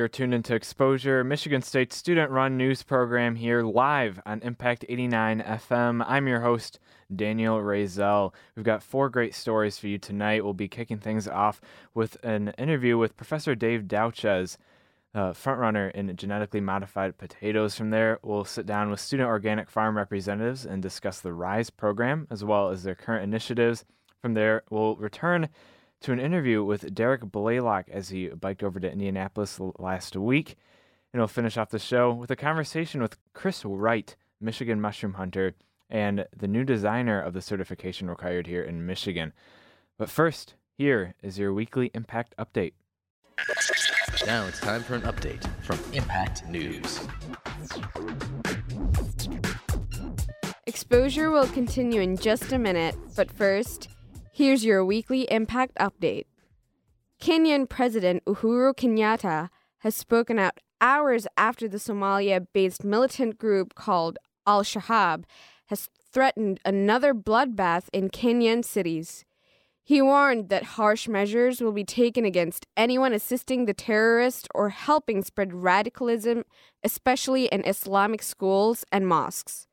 You're tuned into Exposure, Michigan State student run news program here live on Impact 89 FM. I'm your host, Daniel Razel. We've got four great stories for you tonight. We'll be kicking things off with an interview with Professor Dave Douches, uh, frontrunner in genetically modified potatoes. From there, we'll sit down with student organic farm representatives and discuss the RISE program as well as their current initiatives. From there, we'll return to an interview with Derek Blaylock as he biked over to Indianapolis last week. And we'll finish off the show with a conversation with Chris Wright, Michigan mushroom hunter, and the new designer of the certification required here in Michigan. But first, here is your weekly impact update. Now it's time for an update from Impact News. Exposure will continue in just a minute, but first, here's your weekly impact update. Kenyan President Uhuru Kenyatta has spoken out hours after the Somalia based militant group called Al Shabaab has threatened another bloodbath in Kenyan cities. He warned that harsh measures will be taken against anyone assisting the terrorists or helping spread radicalism, especially in Islamic schools and mosques.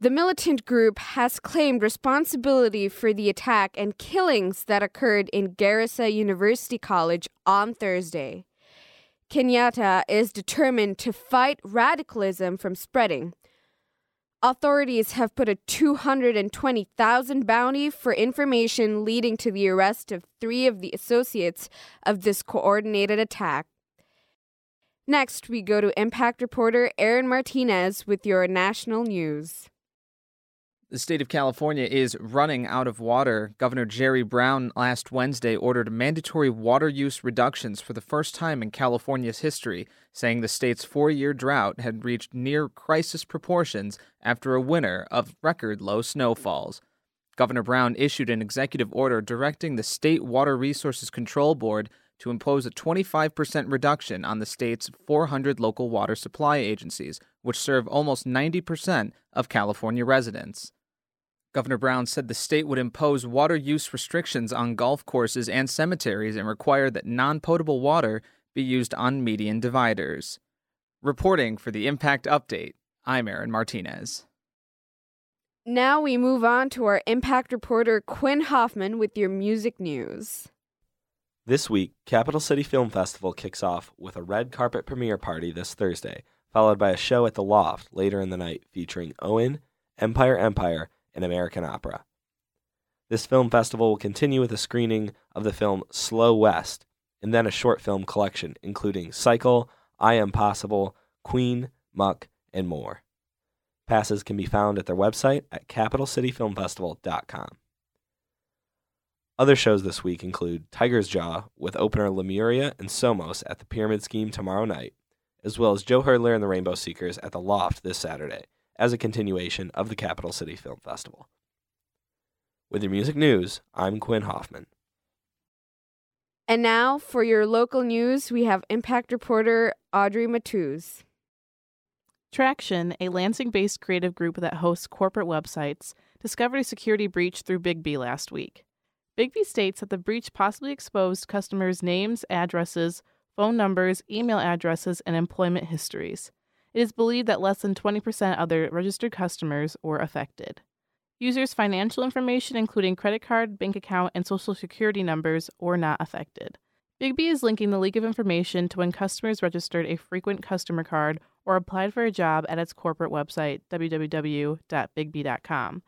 The militant group has claimed responsibility for the attack and killings that occurred in Garissa University College on Thursday. Kenyatta is determined to fight radicalism from spreading. Authorities have put a 220,000 bounty for information leading to the arrest of three of the associates of this coordinated attack. Next, we go to Impact reporter Aaron Martinez with your national news. The state of California is running out of water. Governor Jerry Brown last Wednesday ordered mandatory water use reductions for the first time in California's history, saying the state's four year drought had reached near crisis proportions after a winter of record low snowfalls. Governor Brown issued an executive order directing the State Water Resources Control Board to impose a 25% reduction on the state's 400 local water supply agencies, which serve almost 90% of California residents. Governor Brown said the state would impose water use restrictions on golf courses and cemeteries and require that non potable water be used on median dividers. Reporting for the Impact Update, I'm Aaron Martinez. Now we move on to our Impact reporter Quinn Hoffman with your music news. This week, Capital City Film Festival kicks off with a red carpet premiere party this Thursday, followed by a show at the Loft later in the night featuring Owen, Empire Empire, and American Opera. This film festival will continue with a screening of the film Slow West and then a short film collection including Cycle, I Am Possible, Queen, Muck, and more. Passes can be found at their website at capitalcityfilmfestival.com. Other shows this week include Tiger's Jaw with opener Lemuria and Somos at the Pyramid Scheme tomorrow night, as well as Joe Hertler and the Rainbow Seekers at the Loft this Saturday, as a continuation of the Capital City Film Festival. With your music news, I'm Quinn Hoffman. And now, for your local news, we have Impact reporter Audrey Matuz. Traction, a Lansing based creative group that hosts corporate websites, discovered a security breach through Biggby last week. Biggby states that the breach possibly exposed customers' names, addresses, phone numbers, email addresses, and employment histories. It is believed that less than 20% of their registered customers were affected. Users' financial information, including credit card, bank account, and social security numbers, were not affected. Biggby is linking the leak of information to when customers registered a frequent customer card or applied for a job at its corporate website, www.biggby.com.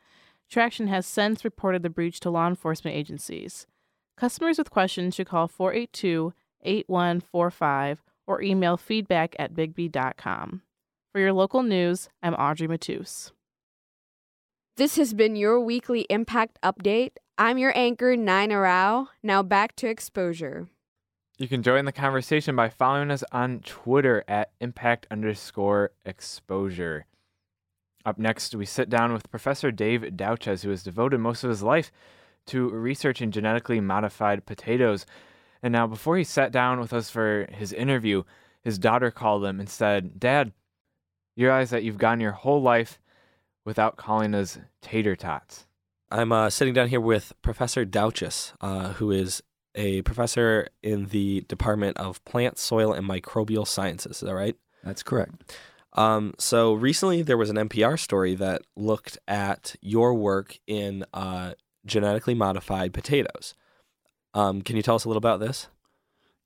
Traction has since reported the breach to law enforcement agencies. Customers with questions should call 482 8145 or email feedback at biggby.com. For your local news, I'm Audrey Matus. This has been your weekly Impact Update. I'm your anchor, Nina Rao. Now back to exposure. You can join the conversation by following us on Twitter at impact underscore exposure. Up next, we sit down with Professor Dave Douches, who has devoted most of his life to researching genetically modified potatoes. And now, before he sat down with us for his interview, his daughter called him and said, Dad, you realize that you've gone your whole life without calling us tater tots. I'm uh, sitting down here with Professor Douches, uh, who is a professor in the Department of Plant, Soil, and Microbial Sciences. Is that right? That's correct. Um, so recently there was an NPR story that looked at your work in uh, genetically modified potatoes. Um, can you tell us a little about this?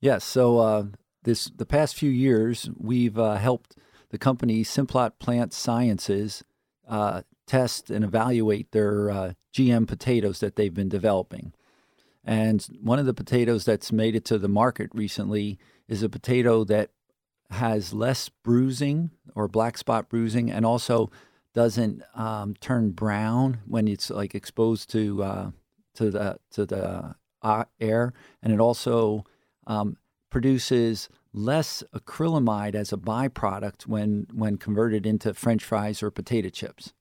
Yes. So uh, this the past few years we've uh, helped the company Simplot Plant Sciences uh, test and evaluate their uh, GM potatoes that they've been developing. And one of the potatoes that's made it to the market recently is a potato that has less bruising or black spot bruising and also doesn't um, turn brown when it's like exposed to uh, to the to the uh, air, and it also um, produces less acrylamide as a byproduct when when converted into French fries or potato chips.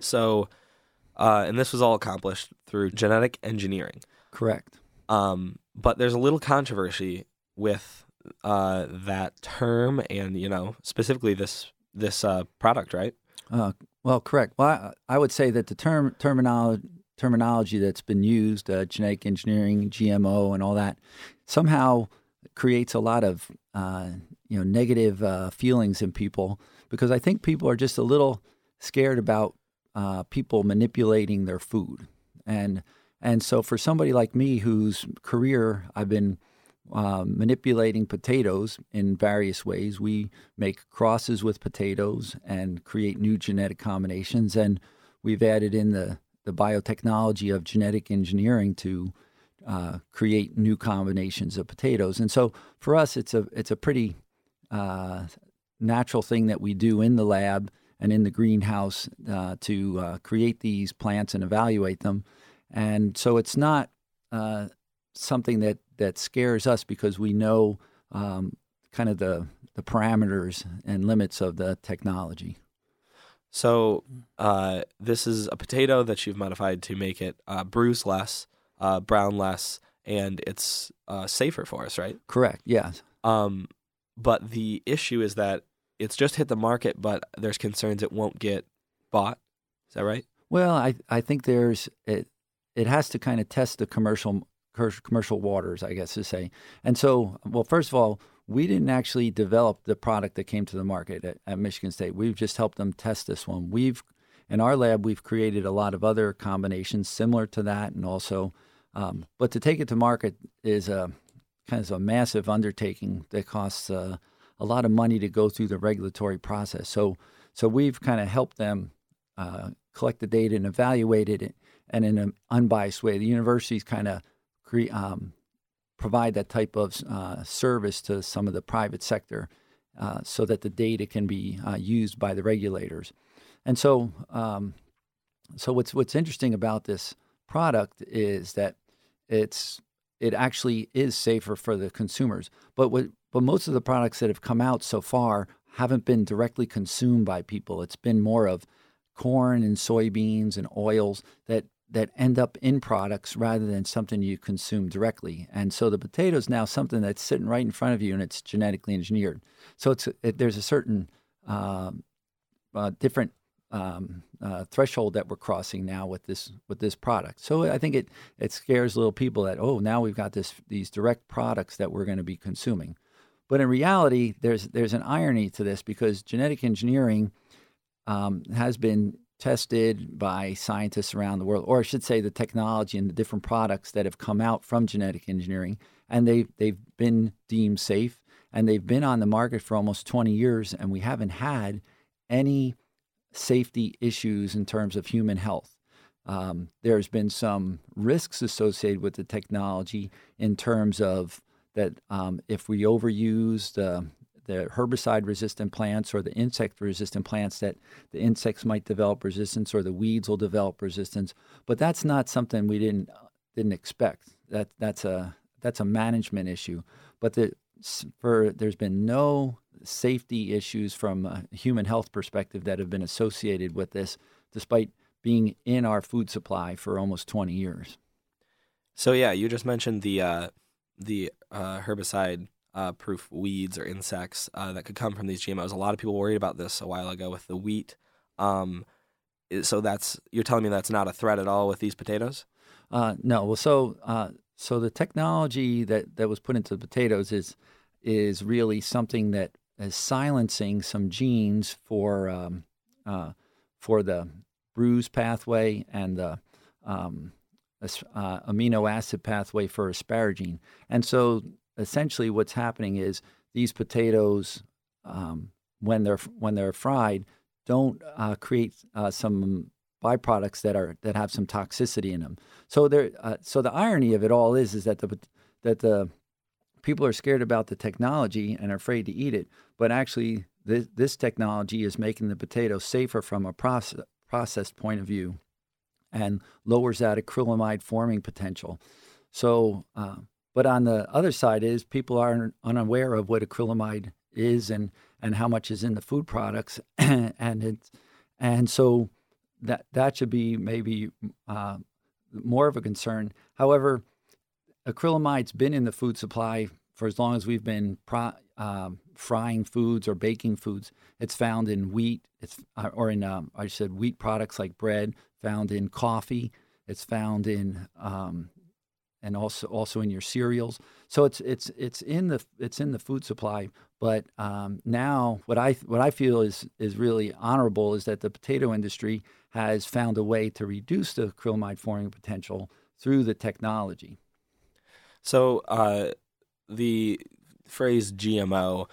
So, uh, and this was all accomplished through genetic engineering. Correct. Um, but there's a little controversy with uh, that term, and you know specifically this this uh, product, right? Uh, well, correct. Well, I, I, would say that the term terminology terminology that's been used, uh, genetic engineering, GMO, and all that, somehow creates a lot of uh, you know negative uh, feelings in people because I think people are just a little scared about uh, people manipulating their food, and and so for somebody like me whose career I've been uh, manipulating potatoes in various ways, we make crosses with potatoes and create new genetic combinations, and we've added in the the biotechnology of genetic engineering to uh, create new combinations of potatoes. And so for us, it's a it's a pretty uh, natural thing that we do in the lab and in the greenhouse uh, to uh, create these plants and evaluate them. And so it's not uh, something that that scares us because we know um, kind of the the parameters and limits of the technology. So uh, this is a potato that you've modified to make it bruise less uh, brown less, and it's uh, safer for us, right? Correct. Yes. Um, but the issue is that it's just hit the market, but there's concerns it won't get bought. Is that right? Well, I I think there's it. It has to kind of test the commercial commercial waters, I guess to say. And so, well, first of all, we didn't actually develop the product that came to the market at, at Michigan State. We've just helped them test this one. We've in our lab, we've created a lot of other combinations similar to that, and also, um, but to take it to market is a kind of a massive undertaking that costs uh, a lot of money to go through the regulatory process. So, so we've kind of helped them uh, collect the data and evaluate it, and in an unbiased way. The universities kind of cre- um, provide that type of uh, service to some of the private sector, uh, so that the data can be uh, used by the regulators. And so, um, so what's what's interesting about this product is that it's it actually is safer for the consumers. But what but most of the products that have come out so far haven't been directly consumed by people. It's been more of corn and soybeans and oils that that end up in products rather than something you consume directly. And so the potato is now something that's sitting right in front of you and it's genetically engineered. So it's it, there's a certain uh, uh, different um, uh, threshold that we're crossing now with this with this product. So I think it it scares little people that oh now we've got this these direct products that we're going to be consuming, but in reality there's there's an irony to this because genetic engineering um, has been tested by scientists around the world, or I should say the technology and the different products that have come out from genetic engineering, and they they've been deemed safe and they've been on the market for almost 20 years, and we haven't had any safety issues in terms of human health. Um, there's been some risks associated with the technology in terms of that um, if we overuse the, the herbicide resistant plants or the insect resistant plants that the insects might develop resistance or the weeds will develop resistance. But that's not something we didn't didn't expect. That that's a that's a management issue. But the for there's been no safety issues from a human health perspective that have been associated with this, despite being in our food supply for almost 20 years. So yeah, you just mentioned the uh, the uh, herbicide uh, proof weeds or insects uh, that could come from these GMOs. A lot of people worried about this a while ago with the wheat. Um, so that's you're telling me that's not a threat at all with these potatoes? Uh, no. Well, so uh, so the technology that, that was put into the potatoes is is really something that is silencing some genes for um, uh, for the bruise pathway and the um, uh, amino acid pathway for asparagine. And so essentially, what's happening is these potatoes, um, when they're when they're fried, don't uh, create uh, some byproducts that are that have some toxicity in them. So there, uh, so the irony of it all is is that the that the people are scared about the technology and are afraid to eat it, but actually this, this technology is making the potato safer from a process process point of view, and lowers that acrylamide forming potential. So, uh, but on the other side is people are unaware of what acrylamide is and and how much is in the food products, and it's and so that that should be maybe uh, more of a concern. However, acrylamide's been in the food supply for as long as we've been pro, uh, frying foods or baking foods. It's found in wheat, it's uh, or in um, I said wheat products like bread. Found in coffee. It's found in um, and also also in your cereals. So it's it's it's in the it's in the food supply. But um, now what I what I feel is is really honorable is that the potato industry has found a way to reduce the acrylamide forming potential through the technology. So uh, the phrase GMO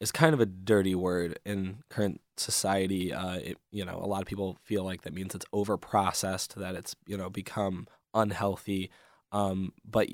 is kind of a dirty word in current society. Uh, it, you know, a lot of people feel like that means it's overprocessed, that it's you know become unhealthy. Um, but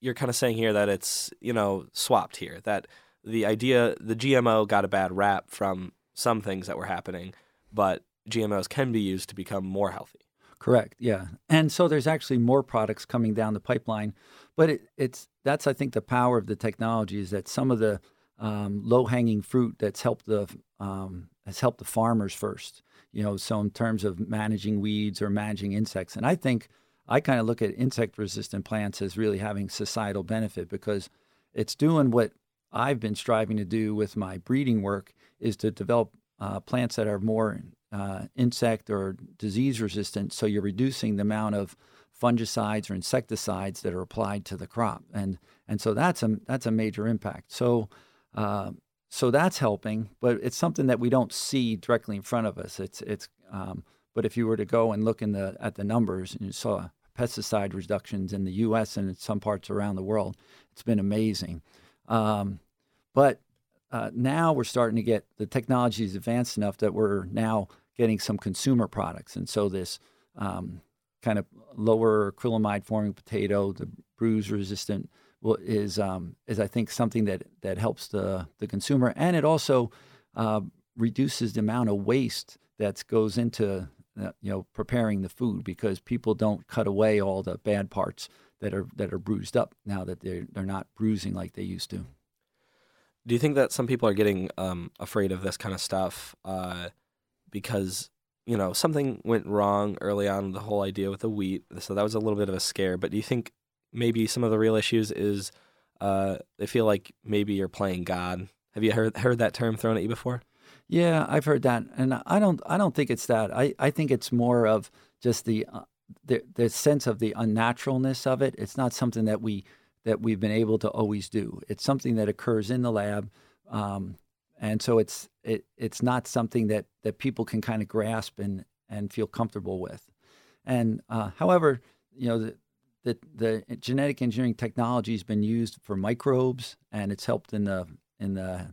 you're kind of saying here that it's you know swapped here. That the idea, the GMO got a bad rap from some things that were happening, but GMOs can be used to become more healthy. Correct. Yeah, and so there's actually more products coming down the pipeline, but it, it's that's I think the power of the technology is that some of the um, low hanging fruit that's helped the um, has helped the farmers first. You know, so in terms of managing weeds or managing insects, and I think I kind of look at insect resistant plants as really having societal benefit because it's doing what I've been striving to do with my breeding work is to develop uh, plants that are more uh, insect or disease resistant. So you're reducing the amount of fungicides or insecticides that are applied to the crop, and and so that's a that's a major impact. So. Uh, so that's helping, but it's something that we don't see directly in front of us. It's it's um, but if you were to go and look in the at the numbers and you saw pesticide reductions in the U.S. and in some parts around the world, it's been amazing. Um, but uh, now we're starting to get the technology is advanced enough that we're now getting some consumer products, and so this um, kind of lower acrylamide forming potato, the bruise resistant, is um, is I think something that that helps the the consumer, and it also uh, reduces the amount of waste that goes into uh, you know preparing the food because people don't cut away all the bad parts that are that are bruised up now that they're they're not bruising like they used to. Do you think that some people are getting um, afraid of this kind of stuff uh, because you know something went wrong early on the whole idea with the wheat, so that was a little bit of a scare. But do you think maybe some of the real issues is uh, they feel like maybe you're playing God? Have you heard heard that term thrown at you before? Yeah, I've heard that, and I don't. I don't think it's that. I, I think it's more of just the, uh, the the sense of the unnaturalness of it. It's not something that we that we've been able to always do. It's something that occurs in the lab, um, and so it's it it's not something that that people can kind of grasp and and feel comfortable with. And uh, however, you know the, the the genetic engineering technology has been used for microbes, and it's helped in the in the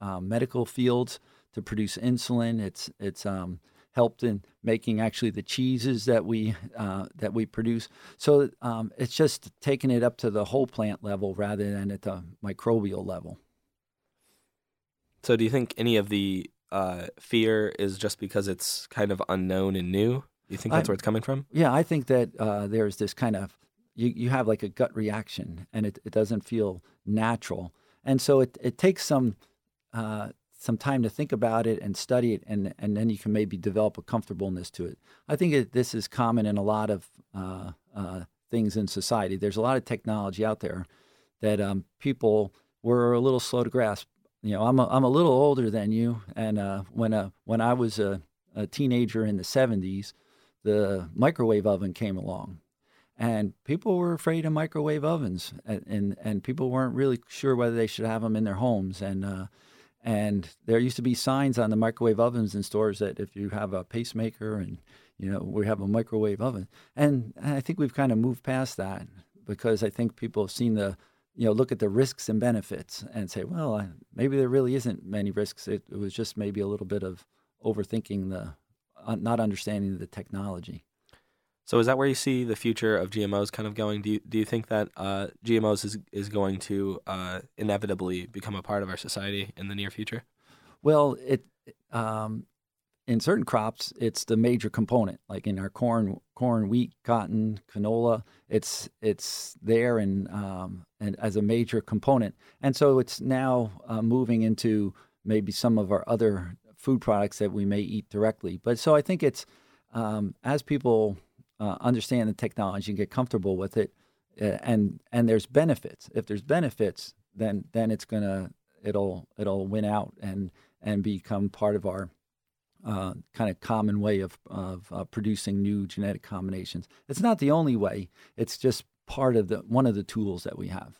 uh, medical fields to produce insulin. It's it's um, helped in making actually the cheeses that we uh, that we produce. So um, it's just taking it up to the whole plant level rather than at the microbial level. So, do you think any of the uh, fear is just because it's kind of unknown and new? You think that's I- where it's coming from? Yeah, I think that uh, there's this kind of you, you have like a gut reaction, and it, it doesn't feel natural, and so it, it takes some uh, some time to think about it and study it, and and then you can maybe develop a comfortableness to it. I think it, this is common in a lot of uh, uh, things in society. There's a lot of technology out there that um, people were a little slow to grasp. You know, I'm a, I'm a little older than you, and uh, when uh, when I was a, a teenager in the '70s, the microwave oven came along, and people were afraid of microwave ovens, and and, and people weren't really sure whether they should have them in their homes, and uh, and there used to be signs on the microwave ovens in stores that if you have a pacemaker and you know we have a microwave oven, and I think we've kind of moved past that because I think people have seen the you know look at the risks and benefits and say, well, I, maybe there really isn't many risks. It, it was just maybe a little bit of overthinking the uh, not understanding the technology. So, is that where you see the future of GMOs kind of going? Do you, do you think that uh, GMOs is, is going to uh, inevitably become a part of our society in the near future? Well, it um, in certain crops, it's the major component. Like in our corn, corn, wheat, cotton, canola, it's it's there and um, and as a major component. And so it's now uh, moving into maybe some of our other food products that we may eat directly. But so I think it's um, as people uh, understand the technology and get comfortable with it, and and there's benefits. If there's benefits, then then it's gonna it'll it'll win out and and become part of our uh, kind of common way of of uh, producing new genetic combinations. It's not the only way. It's just part of the one of the tools that we have.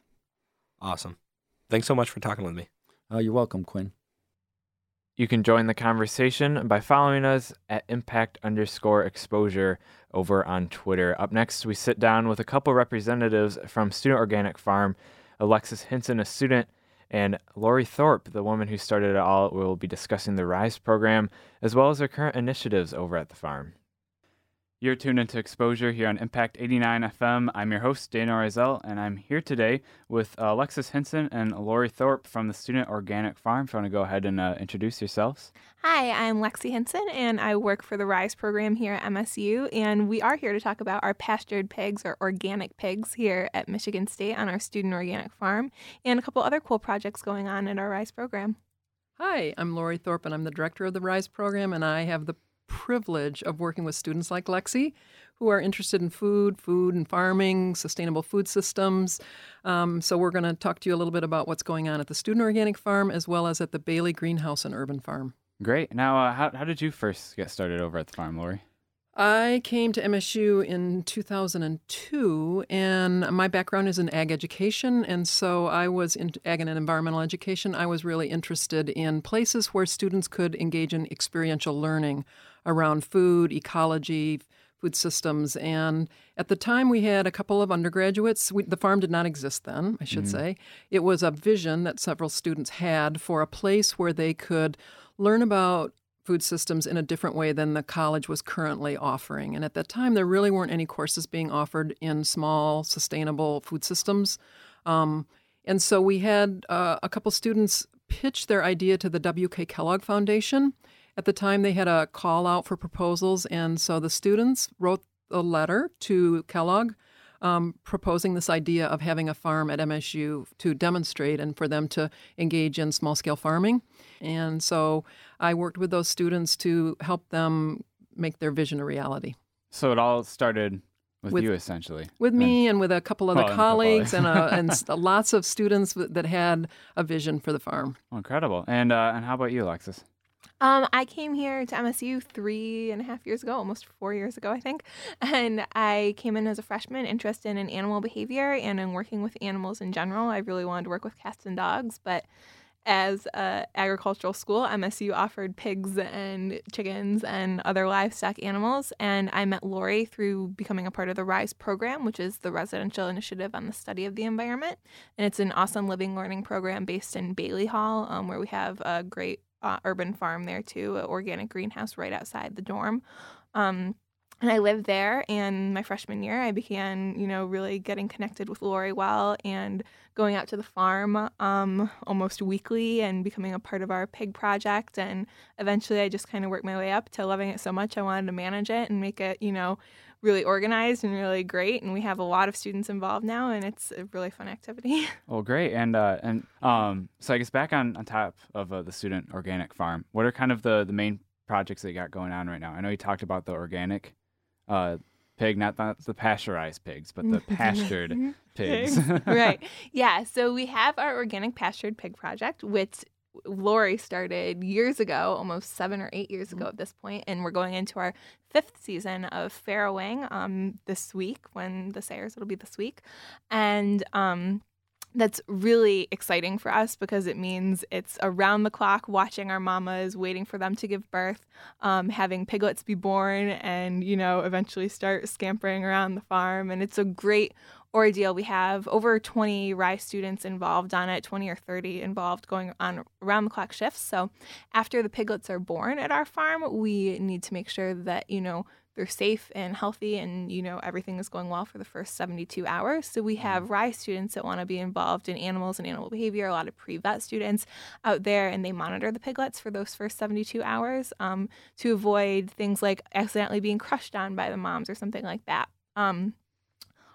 Awesome. Thanks so much for talking with me. Uh, you're welcome, Quinn. You can join the conversation by following us at impact underscore exposure over on Twitter. Up next, we sit down with a couple representatives from Student Organic Farm. Alexis Hinson, a student, and Lori Thorpe, the woman who started it all, will be discussing the RISE program as well as their current initiatives over at the farm. You're tuned into Exposure here on Impact 89 FM. I'm your host, Dana Rizel, and I'm here today with uh, Alexis Henson and Lori Thorpe from the Student Organic Farm. If you want to go ahead and uh, introduce yourselves. Hi, I'm Lexi Henson, and I work for the RISE program here at MSU. And we are here to talk about our pastured pigs or organic pigs here at Michigan State on our student organic farm and a couple other cool projects going on in our RISE program. Hi, I'm Lori Thorpe, and I'm the director of the RISE program, and I have the privilege of working with students like Lexi who are interested in food, food and farming, sustainable food systems. Um, so, we're going to talk to you a little bit about what's going on at the Student Organic Farm as well as at the Bailey Greenhouse and Urban Farm. Great. Now, uh, how, how did you first get started over at the farm, Lori? I came to MSU in 2002, and my background is in ag education. And so I was in ag and environmental education. I was really interested in places where students could engage in experiential learning around food, ecology, food systems. And at the time, we had a couple of undergraduates. We, the farm did not exist then, I should Mhm. say. It was a vision that several students had for a place where they could learn about food systems in a different way than the college was currently offering. And at that time, there really weren't any courses being offered in small, sustainable food systems. Um, and so we had uh, a couple students pitch their idea to the W.K. Kellogg Foundation. At the time, they had a call out for proposals. And so the students wrote a letter to Kellogg um, proposing this idea of having a farm at MSU to demonstrate and for them to engage in small scale farming. And so I worked with those students to help them make their vision a reality. So it all started with, With- you, essentially. With me and with a couple other Well, and colleagues and, uh, and lots of students that had a vision for the farm. Incredible. And uh, and how about you, Alexis? Um, I came here to MSU three and a half years ago, almost four years ago, I think. And I came in as a freshman, interested in animal behavior and in working with animals in general. I really wanted to work with cats and dogs, but as a agricultural school, MSU offered pigs and chickens and other livestock animals. And I met Lori through becoming a part of the RISE program, which is the residential initiative on the study of the environment. And it's an awesome living learning program based in Bailey Hall, um, where we have a great uh, urban farm there too, an organic greenhouse right outside the dorm. Um, and I lived there. And my freshman year, I began, you know, really getting connected with Lori well and going out to the farm um, almost weekly and becoming a part of our pig project. And eventually, I just kind of worked my way up to loving it so much I wanted to manage it and make it, you know, really organized and really great. And we have a lot of students involved now, and it's a really fun activity. Well, great. And uh, and um, so I guess back on on top of uh, the student organic farm, what are kind of the the main projects that you got going on right now? I know you talked about the organic uh, pig, not the, the pasteurized pigs, but the pastured pigs. right. Yeah. So we have our organic pastured pig project, which Lori started years ago, almost seven or eight years ago at this point, and we're going into our fifth season of farrowing um, this week. When this airs, it'll be this week, and um, that's really exciting for us because it means it's around the clock watching our mamas, waiting for them to give birth, um, having piglets be born, and you know eventually start scampering around the farm, and it's a great ordeal. We have over 20 RISE students involved on it, 20 or 30 involved going on around the clock shifts. So after the piglets are born at our farm, we need to make sure that, you know, they're safe and healthy and you know everything is going well for the first 72 hours so we have RISE students that want to be involved in animals and animal behavior a lot of pre-vet students out there and they monitor the piglets for those first 72 hours um, to avoid things like accidentally being crushed on by the moms or something like that um,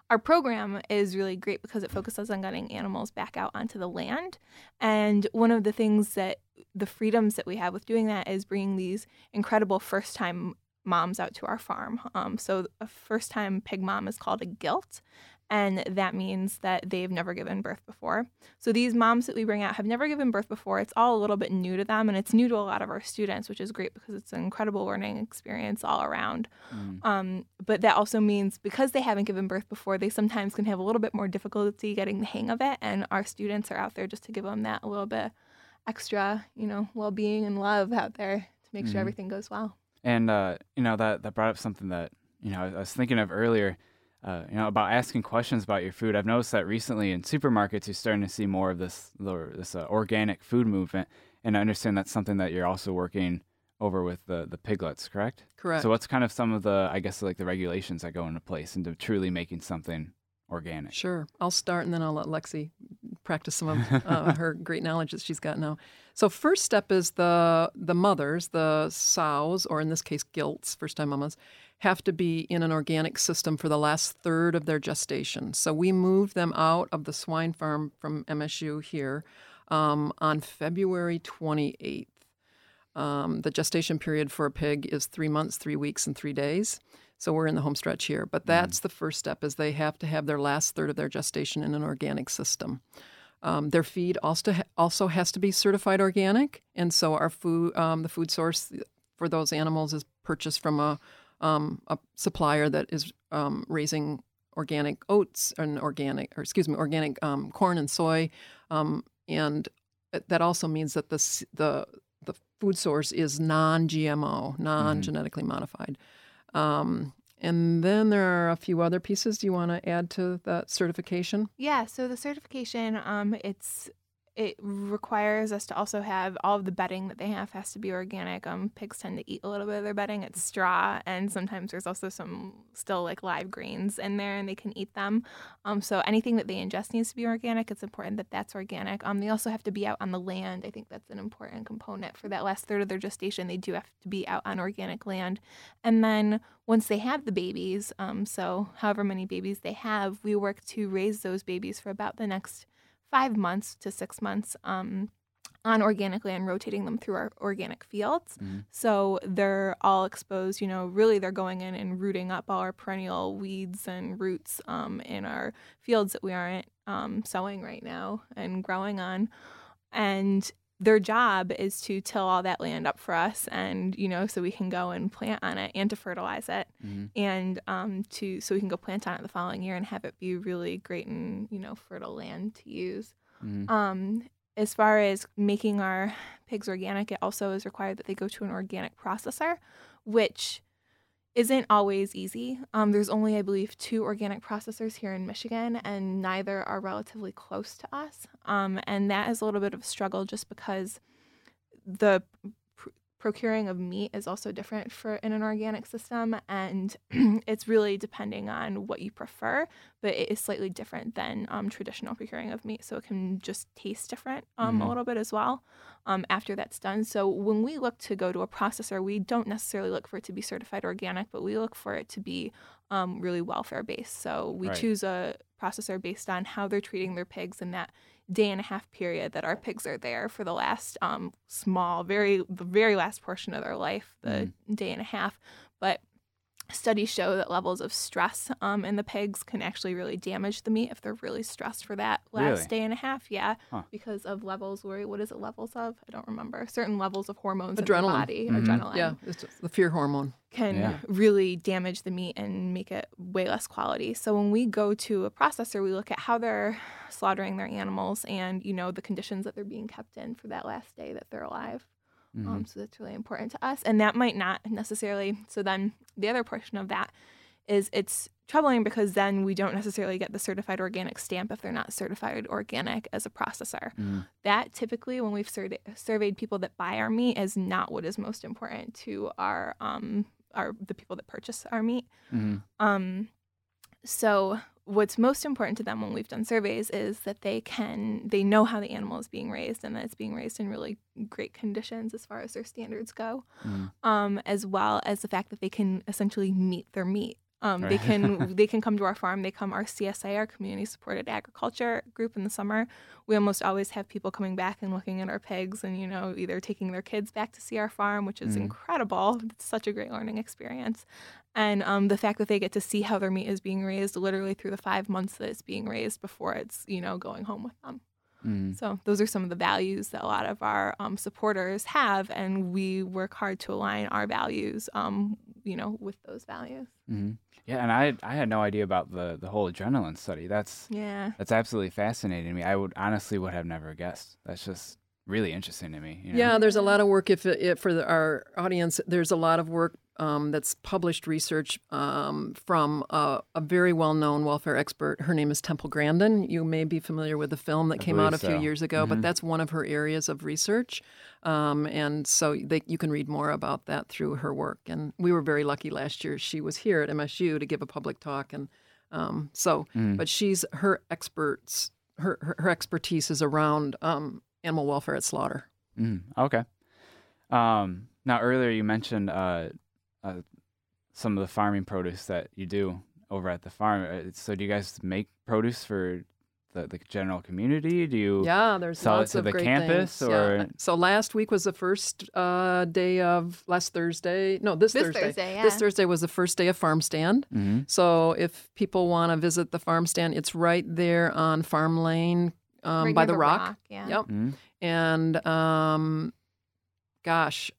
our program is really great because it focuses on getting animals back out onto the land. And one of the things that the freedoms that we have with doing that is bringing these incredible first time moms out to our farm. Um, so a first time pig mom is called a gilt. And that means that they've never given birth before. So these moms that we bring out have never given birth before. It's all a little bit new to them, and it's new to a lot of our students, which is great because it's an incredible learning experience all around. Mm. Um, but that also means because they haven't given birth before, they sometimes can have a little bit more difficulty getting the hang of it. And our students are out there just to give them that a little bit extra, you know, well being and love out there to make mm-hmm. sure everything goes well. And uh, you know that that brought up something that you know I was thinking of earlier uh, you know, about asking questions about your food. I've noticed that recently in supermarkets, you're starting to see more of this this uh, organic food movement, and I understand that's something that you're also working over with the the piglets, correct? Correct. So, what's kind of some of the, I guess, like the regulations that go into place into truly making something organic? Sure. I'll start, and then I'll let Lexi practice some of uh, her great knowledge that she's got now. So, first step is the the mothers, the sows, or in this case, gilts, first time mamas have to be in an organic system for the last third of their gestation. So we moved them out of the swine farm from MSU here um, on February 28th. Um, the gestation period for a pig is three months, three weeks, and three days. So we're in the home stretch here. But mm-hmm. that's mm. the first step is they have to have their last third of their gestation in an organic system. Um, their feed also ha- also has to be certified organic, and so our food, um, the food source for those animals is purchased from a um, a supplier that is um, raising organic oats and organic, or excuse me, organic um, corn and soy, um, and that also means that the the the food source is non-GMO, mm-hmm. non-genetically mm-hmm. modified. Um, and then there are a few other pieces. Do you want to add to that certification? Yeah. So the certification, um, it's it requires us to also have all of the bedding that they have has to be organic. Um, pigs tend to eat a little bit of their bedding. It's straw, and sometimes there's also some still like live greens in there, and they can eat them. Um, so anything that they ingest needs to be organic. It's important that that's organic. Um, they also have to be out on the land. I think that's an important component for that last third of their gestation. They do have to be out on organic land, and then once they have the babies, um, so however many babies they have, we work to raise those babies for about the next five months to six months um, on organic land, rotating them through our organic fields. Mm-hmm. So they're all exposed, you know, really they're going in and rooting up all our perennial weeds and roots um, in our fields that we aren't um, sowing right now and growing on. And their job is to till all that land up for us and you know so we can go and plant on it and to fertilize it mm-hmm. and um, to so we can go plant on it the following year and have it be really great and you know fertile land to use mm-hmm. um, as far as making our pigs organic it also is required that they go to an organic processor which isn't always easy. Um, there's only, I believe, two organic processors here in Michigan, and neither are relatively close to us. Um, and that is a little bit of a struggle just because the procuring of meat is also different for in an organic system, and it's really depending on what you prefer. But it is slightly different than um, traditional procuring of meat, so it can just taste different um, Mhm. a little bit as well um, after that's done. So when we look to go to a processor, we don't necessarily look for it to be certified organic, but we look for it to be um, really welfare based. So we Right. choose a processor based on how they're treating their pigs and that day and a half period that our pigs are there for the last um, small, very the very last portion of their life, the day and a half. But studies show that levels of stress um, in the pigs can actually really damage the meat if they're really stressed for that last Really? day and a half. Yeah, Huh. because of levels where what is it levels of? I don't remember. Certain levels of hormones Adrenaline. in the body, Mhm. adrenaline Yeah, it's the fear hormone. can Yeah. really damage the meat and make it way less quality. So when we go to a processor, we look at how they're slaughtering their animals and you know the conditions that they're being kept in for that last day that they're alive. Um, Mhm. so that's really important to us, and that might not necessarily. So then the other portion of that is it's troubling because then we don't necessarily get the certified organic stamp if they're not certified organic as a processor. Mm. That typically, when we've sur- surveyed people that buy our meat, is not what is most important to our um our the people that purchase our meat. Mhm. Um, so what's most important to them when we've done surveys is that they can they know how the animal is being raised and that it's being raised in really great conditions as far as their standards go Mm. um, as well as the fact that they can essentially meet their meat. Um, They can they can come to our farm. They come our CSA, our community supported agriculture group in the summer. We almost always have people coming back and looking at our pigs, and you know either taking their kids back to see our farm, which is Mm. incredible. It's such a great learning experience, and um, the fact that they get to see how their meat is being raised literally through the five months that it's being raised before it's you know going home with them. Mm. So those are some of the values that a lot of our um, supporters have, and we work hard to align our values, um, you know, with those values. hmm Yeah, and I I had no idea about the the whole adrenaline study. That's Yeah. that's absolutely fascinating to me. I would honestly would have never guessed. That's just really interesting to me. you know? Yeah, there's a lot of work. If, if for the, our audience, there's a lot of work um, that's published research um, from a, a very well-known welfare expert. Her name is Temple Grandin. You may be familiar with the film that I came out a believe few years ago, Mhm. but that's one of her areas of research. Um, and so they, you can read more about that through her work. And we were very lucky last year. She was here at MSU to give a public talk, and um, so. Mm. But she's her experts. Her, her, her expertise is around um, animal welfare at slaughter. Mm, okay. Um, now earlier you mentioned uh, uh, some of the farming produce that you do over at the farm. Uh, So do you guys make produce for the, the general community? Do you Yeah, there's sell lots it to of the great campus things. or Yeah. So last week was the first uh, day of last Thursday. No, this, This Thursday. Thursday, This. Thursday was the first day of farm stand. Mhm. So if people want to visit the farm stand, it's right there on Farm Lane um, Right by the the rock. rock, yeah. Yep. Mhm. And um, gosh,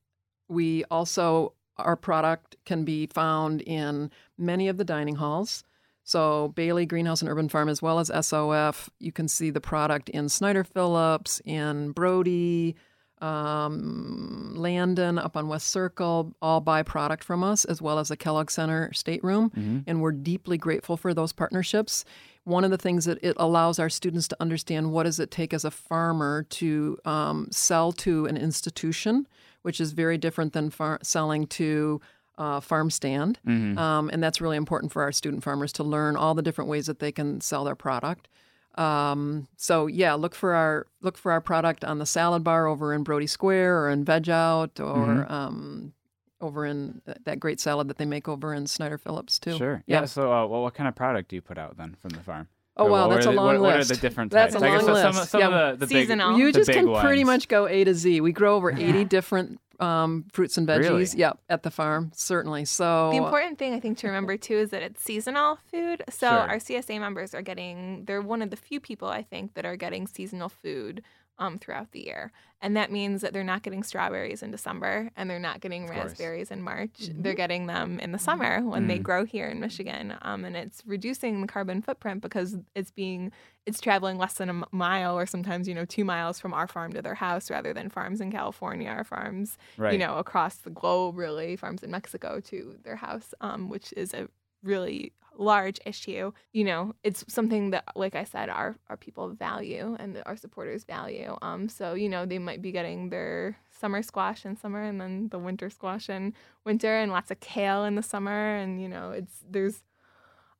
we also our product can be found in many of the dining halls. So Bailey Greenhouse and Urban Farm, as well as SOF, you can see the product in Snyder Phillips, in Brody, um, Landon, up on West Circle, all buy product from us, as well as the Kellogg Center stateroom. Mhm. And we're deeply grateful for those partnerships. One of the things that it allows our students to understand what does it take as a farmer to um, sell to an institution, which is very different than far- selling to uh, farm stand. Mhm. Um, and that's really important for our student farmers to learn all the different ways that they can sell their product. Um, so yeah, look for our look for our product on the salad bar over in Brody Square or in Veg Out or Mhm. um, over in th- that great salad that they make over in Snyder Phillips too. Sure. Yeah. So, uh, well, what kind of product do you put out then from the farm? Oh wow, what that's are a the, long what, list. What are the different That's types? a I guess long so list. some, some yeah. of the, the Seasonal. big You the just big can pretty much go A to Z. We grow over 80 different um, fruits and veggies. Really? Yep, at the farm, certainly. So The important thing I think to remember too is that it's seasonal food. So Sure. our CSA members are getting they're one of the few people I think that are getting seasonal food um, throughout the year. And that means that they're not getting strawberries in December and they're not getting Of course. raspberries in March. Mm-hmm. They're getting them in the summer when they Mhm. grow here in Michigan. Um, and it's reducing the carbon footprint because it's being it's traveling less than a mile or sometimes you know two miles from our farm to their house rather than farms in California or farms you know across the globe really farms in Mexico to their house, um, which is a really large issue, you know, it's something that, like I said, our, our people value and that our supporters value. Um, so, you know, they might be getting their summer squash in summer and then the winter squash in winter and lots of kale in the summer. And, you know, it's, there's,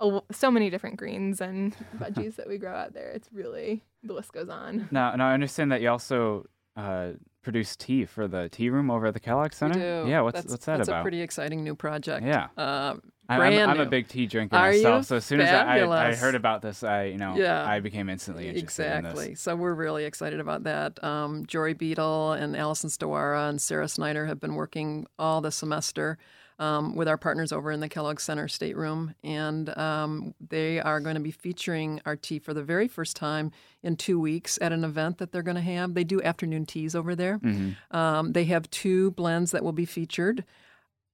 a, so many different greens and veggies that we grow out there. It's really the list goes on. Now, now I understand that you also uh, produce tea for the tea room over at the Kellogg Center. We do. Yeah, what's that's, what's that that's about? a pretty exciting new project. Yeah. Uh, I'm, brand I'm, I'm a big tea drinker Are myself, so as soon as I, I, heard about this, I you know Yeah. I became instantly interested in Exactly. this. So we're really excited about that. Um, Jory Beadle and Allison Stawara and Sarah Snyder have been working all the semester um, with our partners over in the Kellogg Center stateroom, and um, they are going to be featuring our tea for the very first time in two weeks at an event that they're going to have. They do afternoon teas over there. Mm-hmm. Um, they have two blends that will be featured.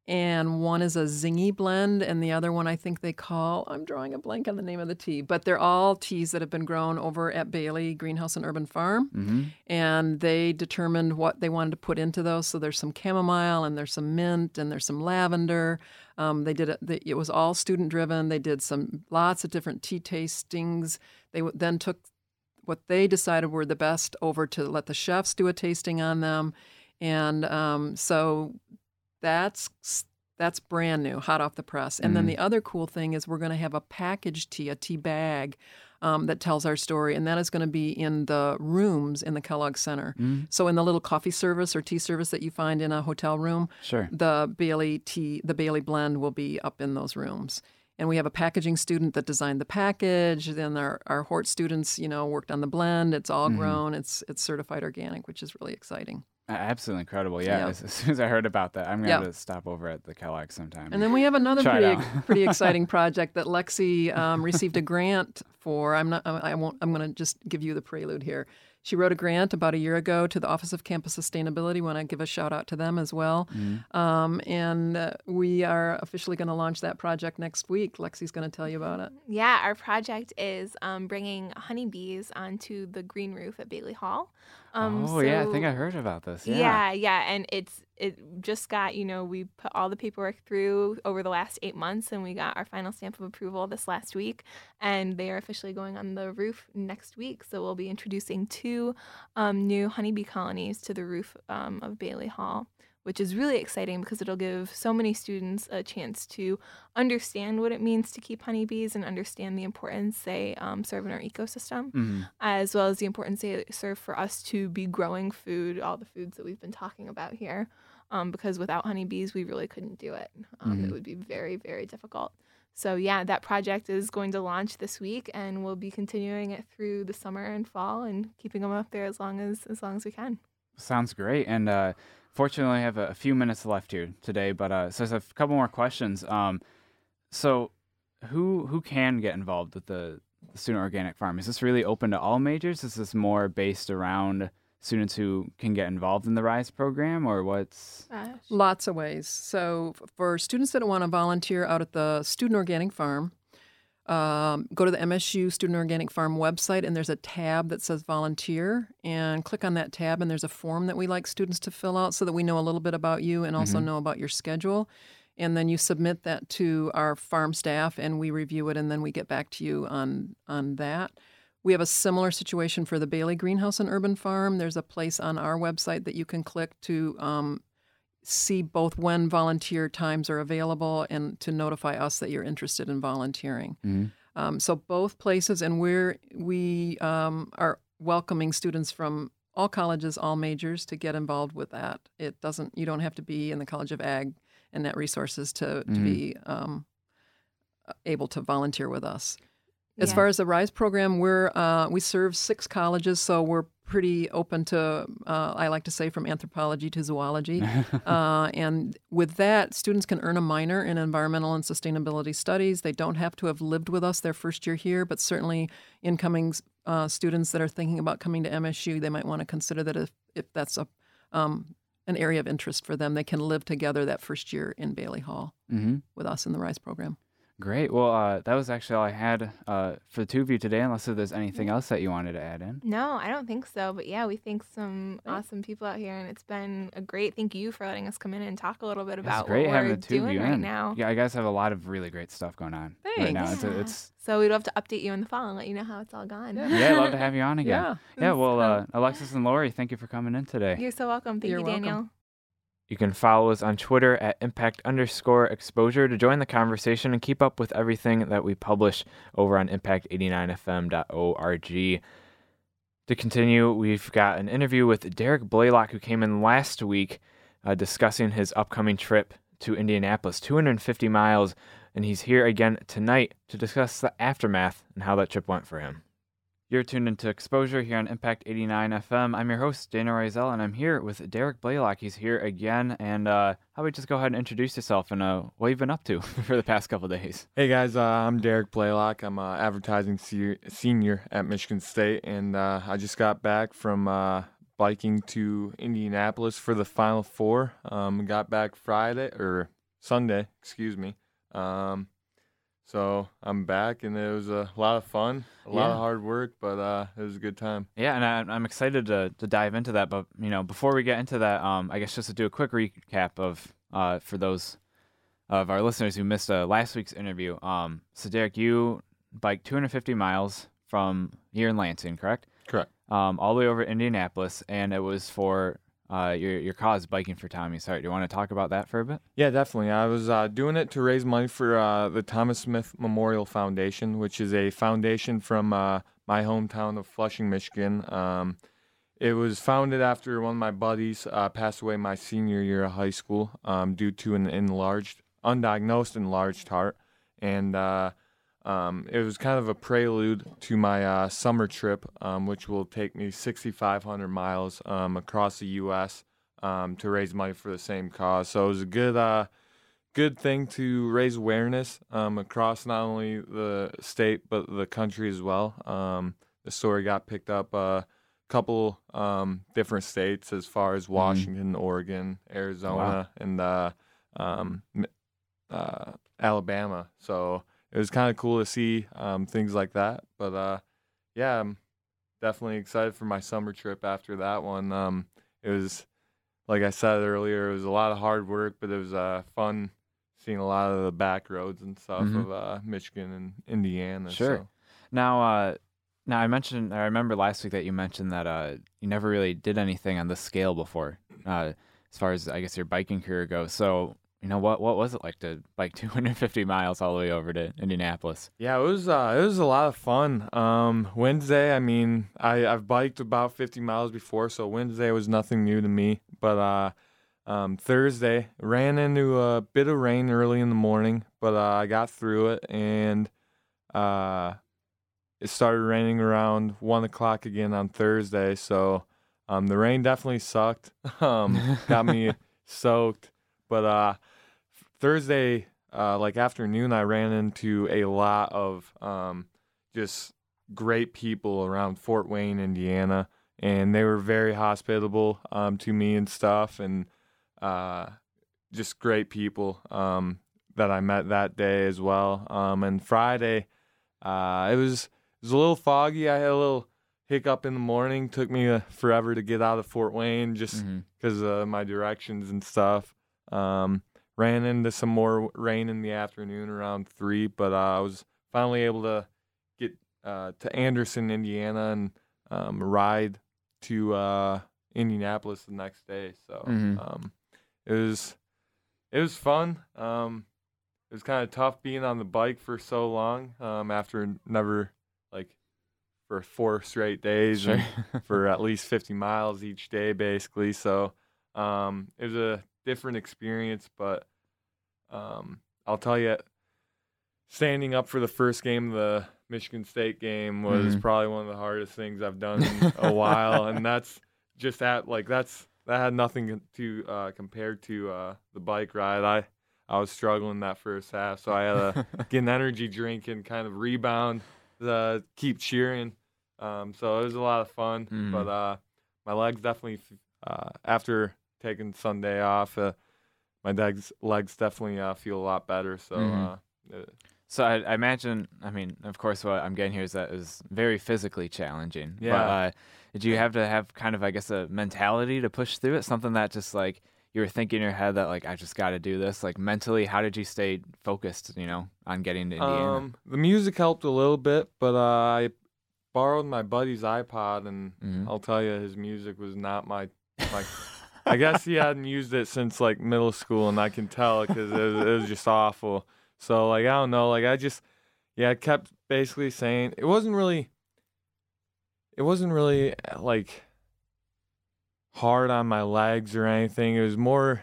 And one is a zingy blend, and the other one I think they call, I'm drawing a blank on the name of the tea, but they're all teas that have been grown over at Bailey Greenhouse and Urban Farm. Mm-hmm. And they determined what they wanted to put into those. So there's some chamomile, and there's some mint, and there's some lavender. Um, they did it, they, it was all student driven. They did some lots of different tea tastings. They w- then took what they decided were the best over to let the chefs do a tasting on them. And um, so that's that's brand new, hot off the press. And then Mhm. the other cool thing is we're going to have a packaged tea, a tea bag um, that tells our story, and that is going to be in the rooms in the Kellogg Center. Mhm. So in the little coffee service or tea service that you find in a hotel room, Sure. the Bailey tea, the Bailey blend will be up in those rooms. And we have a packaging student that designed the package. Then our, our Hort students, you know, worked on the blend. It's all Mhm. grown. It's it's certified organic, which is really exciting. A- Absolutely incredible. Yeah. Yeah. As, as soon as I heard about that, I'm gonna Yeah. to stop over at the Kellogg sometime. And then we have another pretty pretty exciting project that Lexi um, received a grant for. I'm not. I I won't. I'm going to just give you the prelude here. She wrote a grant about a year ago to the Office of Campus Sustainability. Want to give a shout out to them as well. Mhm. Um, and uh, we are officially going to launch that project next week. Lexi's going to tell you about it. Yeah, our project is um, bringing honeybees onto the green roof at Bailey Hall. Um, oh yeah, I think I heard about this. Yeah. Yeah, yeah, and it's it just got you know we put all the paperwork through over the last eight months, and we got our final stamp of approval this last week, and they are officially going on the roof next week. So we'll be introducing two um, new honeybee colonies to the roof um, of Bailey Hall. Which is really exciting because it'll give so many students a chance to understand what it means to keep honeybees and understand the importance they um, serve in our ecosystem Mhm. as well as the importance they serve for us to be growing food, all the foods that we've been talking about here. Um, because without honeybees, we really couldn't do it. Um, Mhm. It would be very, very difficult. So, yeah, that project is going to launch this week, and we'll be continuing it through the summer and fall and keeping them up there as long as as long as we can. Sounds great. And uh, fortunately, I have a, a few minutes left here today, but uh, so there's a couple more questions. Um, so, who who can get involved with the, the student organic farm? Is this really open to all majors? Is this more based around students who can get involved in the Rise program, or what's? Lots of ways. So, for students that want to volunteer out at the Student Organic Farm, um, go to the MSU Student Organic Farm website, and there's a tab that says volunteer. And click on that tab, and there's a form that we like students to fill out so that we know a little bit about you and also Mhm. know about your schedule. And then you submit that to our farm staff, and we review it, and then we get back to you on on that. We have a similar situation for the Bailey Greenhouse and Urban Farm. There's a place on our website that you can click to um, see both when volunteer times are available and to notify us that you're interested in volunteering. Mhm. Um, so both places, and we're we um, are welcoming students from all colleges, all majors to get involved with that. It doesn't you don't have to be in the College of Ag and Net Resources to to Mhm. be um, able to volunteer with us. As Yeah. far as the Rise program, we're uh, we serve six colleges, so we're pretty open to. Uh, I like to say from anthropology to zoology, uh, and with that, students can earn a minor in environmental and sustainability studies. They don't have to have lived with us their first year here, but certainly incoming uh, students that are thinking about coming to MSU, they might want to consider that if if that's a um, an area of interest for them, they can live together that first year in Bailey Hall Mm-hmm. with us in the Rise program. Great. Well, uh, that was actually all I had uh, for the two of you today, unless there's anything else that you wanted to add in. No, I don't think so. But yeah, we thank some awesome people out here, and it's been a great. Thank you for letting us come in and talk a little bit It's about great what having we're the two of doing you right in. now. Yeah, you guys have a lot of really great stuff going on right now. It's, Yeah. it's so we'd love to update you in the fall and let you know how it's all gone. yeah, yeah I'd love to have you on again. Yeah, yeah. Well, uh. Alexis and Lori, thank you for coming in today. You're so welcome. Thank You're you, welcome. You can follow us on Twitter at impact underscore exposure to join the conversation and keep up with everything that we publish over on impact89fm.org. To continue, we've got an interview with Derek Blaylock, who came in last week uh, discussing his upcoming trip to Indianapolis, 250 miles, and he's here again tonight to discuss the aftermath and how that trip went for him. You're tuned into Exposure here on Impact 89 FM. I'm your host, Dana Rizel, and I'm here with Derek Blaylock. He's here again. And uh, how about just go ahead and introduce yourself and uh, what you've been up to for the past couple days? Hey guys, uh, I'm Derek Blaylock. I'm uh, advertising se- senior at Michigan State, and uh, I just got back from uh, biking to Indianapolis for the Final Four. Um, got back Friday or Sunday, excuse me. Um, so I'm back, and it was a lot of fun, a lot of hard work, but uh, it was a good time. Yeah, and I, I'm excited to, to dive into that. But you know, before we get into that, um, I guess just to do a quick recap of uh, for those of our listeners who missed uh, last week's interview. Um, so Derek, you biked 250 miles from here in Lansing, correct? Correct. Um, all the way over to Indianapolis, and it was for uh, your your cause, biking for Tommy's Heart. Do you want to talk about that for a bit? Yeah, definitely. I was uh, doing it to raise money for uh, the Thomas Smith Memorial Foundation, which is a foundation from uh, my hometown of Flushing, Michigan. Um, it was founded after one of my buddies uh, passed away my senior year of high school um, due to an enlarged, undiagnosed enlarged heart, and uh, um, it was kind of a prelude to my uh, summer trip, um, which will take me 6,500 miles um, across the U.S. Um, to raise money for the same cause. So it was a good, uh, good thing to raise awareness um, across not only the state but the country as well. Um, the story got picked up a couple um, different states as far as Washington, Oregon, Arizona, and uh, um, uh, Alabama. So it was kind of cool to see um, things like that. But uh, yeah, I'm definitely excited for my summer trip after that one. Um, it was, like I said earlier, it was a lot of hard work, but it was uh, fun seeing a lot of the back roads and stuff Mhm. of uh, Michigan and Indiana. Sure. so. Now, uh, now I mentioned, I remember last week that you mentioned that uh, you never really did anything on this scale before, uh, as far as I guess your biking career goes. So, you know, what what was it like to bike 250 miles all the way over to Indianapolis? Yeah, it was uh, it was a lot of fun. Um, Wednesday, I mean, I I've biked about 50 miles before, so Wednesday was nothing new to me. But uh, um, Thursday ran into a bit of rain early in the morning, but uh, I got through it, and uh, it started raining around one o'clock again on Thursday. So um, the rain definitely sucked. um, got me soaked, but uh, Thursday, uh, like afternoon, I ran into a lot of um, just great people around Fort Wayne, Indiana, and they were very hospitable um, to me and stuff, and uh, just great people um, that I met that day as well. Um, and Friday, uh, it was it was a little foggy. I had a little hiccup in the morning. Took me uh, forever to get out of Fort Wayne just because of my directions and stuff. Um, ran into some more rain in the afternoon around three, but uh, I was finally able to get uh, to Anderson, Indiana, and um, ride to uh, Indianapolis the next day. So Mhm. um, it was it was fun. Um, it was kind of tough being on the bike for so long um, after never like for four straight days Sure. for at least 50 miles each day basically so um, it was a different experience but um, i'll tell you standing up for the first game the michigan state game was Mhm. probably one of the hardest things i've done in a while and that's just that like that's that had nothing to uh, compared to uh, the bike ride i i was struggling that first half so i had to get an energy drink and kind of rebound uh, keep cheering um, so it was a lot of fun Mhm. but uh, my legs definitely uh, after taking sunday off uh, my legs legs definitely uh, feel a lot better so Mhm. uh, it- So I, I imagine, I mean, of course, what I'm getting here is that it was very physically challenging. But Yeah. uh, did you have to have kind of, I guess, a mentality to push through it? Something that just like you were thinking in your head that like I just got to do this. Like mentally, how did you stay focused? You know, on getting to Indiana. Um, the music helped a little bit, but uh, I borrowed my buddy's iPod, and Mhm. I'll tell you, his music was not my my. I guess he hadn't used it since like middle school, and I can tell because it, was- it was just awful. So like I don't know, like I just yeah, I kept basically saying it wasn't really. It wasn't really uh, like hard on my legs or anything. It was more.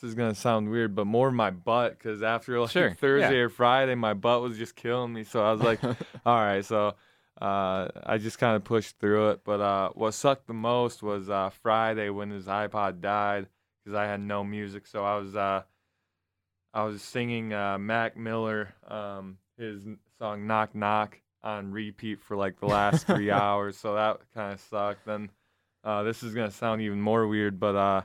This is gonna sound weird, but more my butt because after like Sure, Thursday yeah. or Friday, my butt was just killing me. So I was like, all right, so uh, I just kind of pushed through it. But uh, what sucked the most was uh, Friday when his iPod died because I had no music. So I was uh, I was singing uh, Mac Miller um, his song "Knock Knock" on repeat for like the last three hours. So that kind of sucked. Then uh, this is gonna sound even more weird, but uh,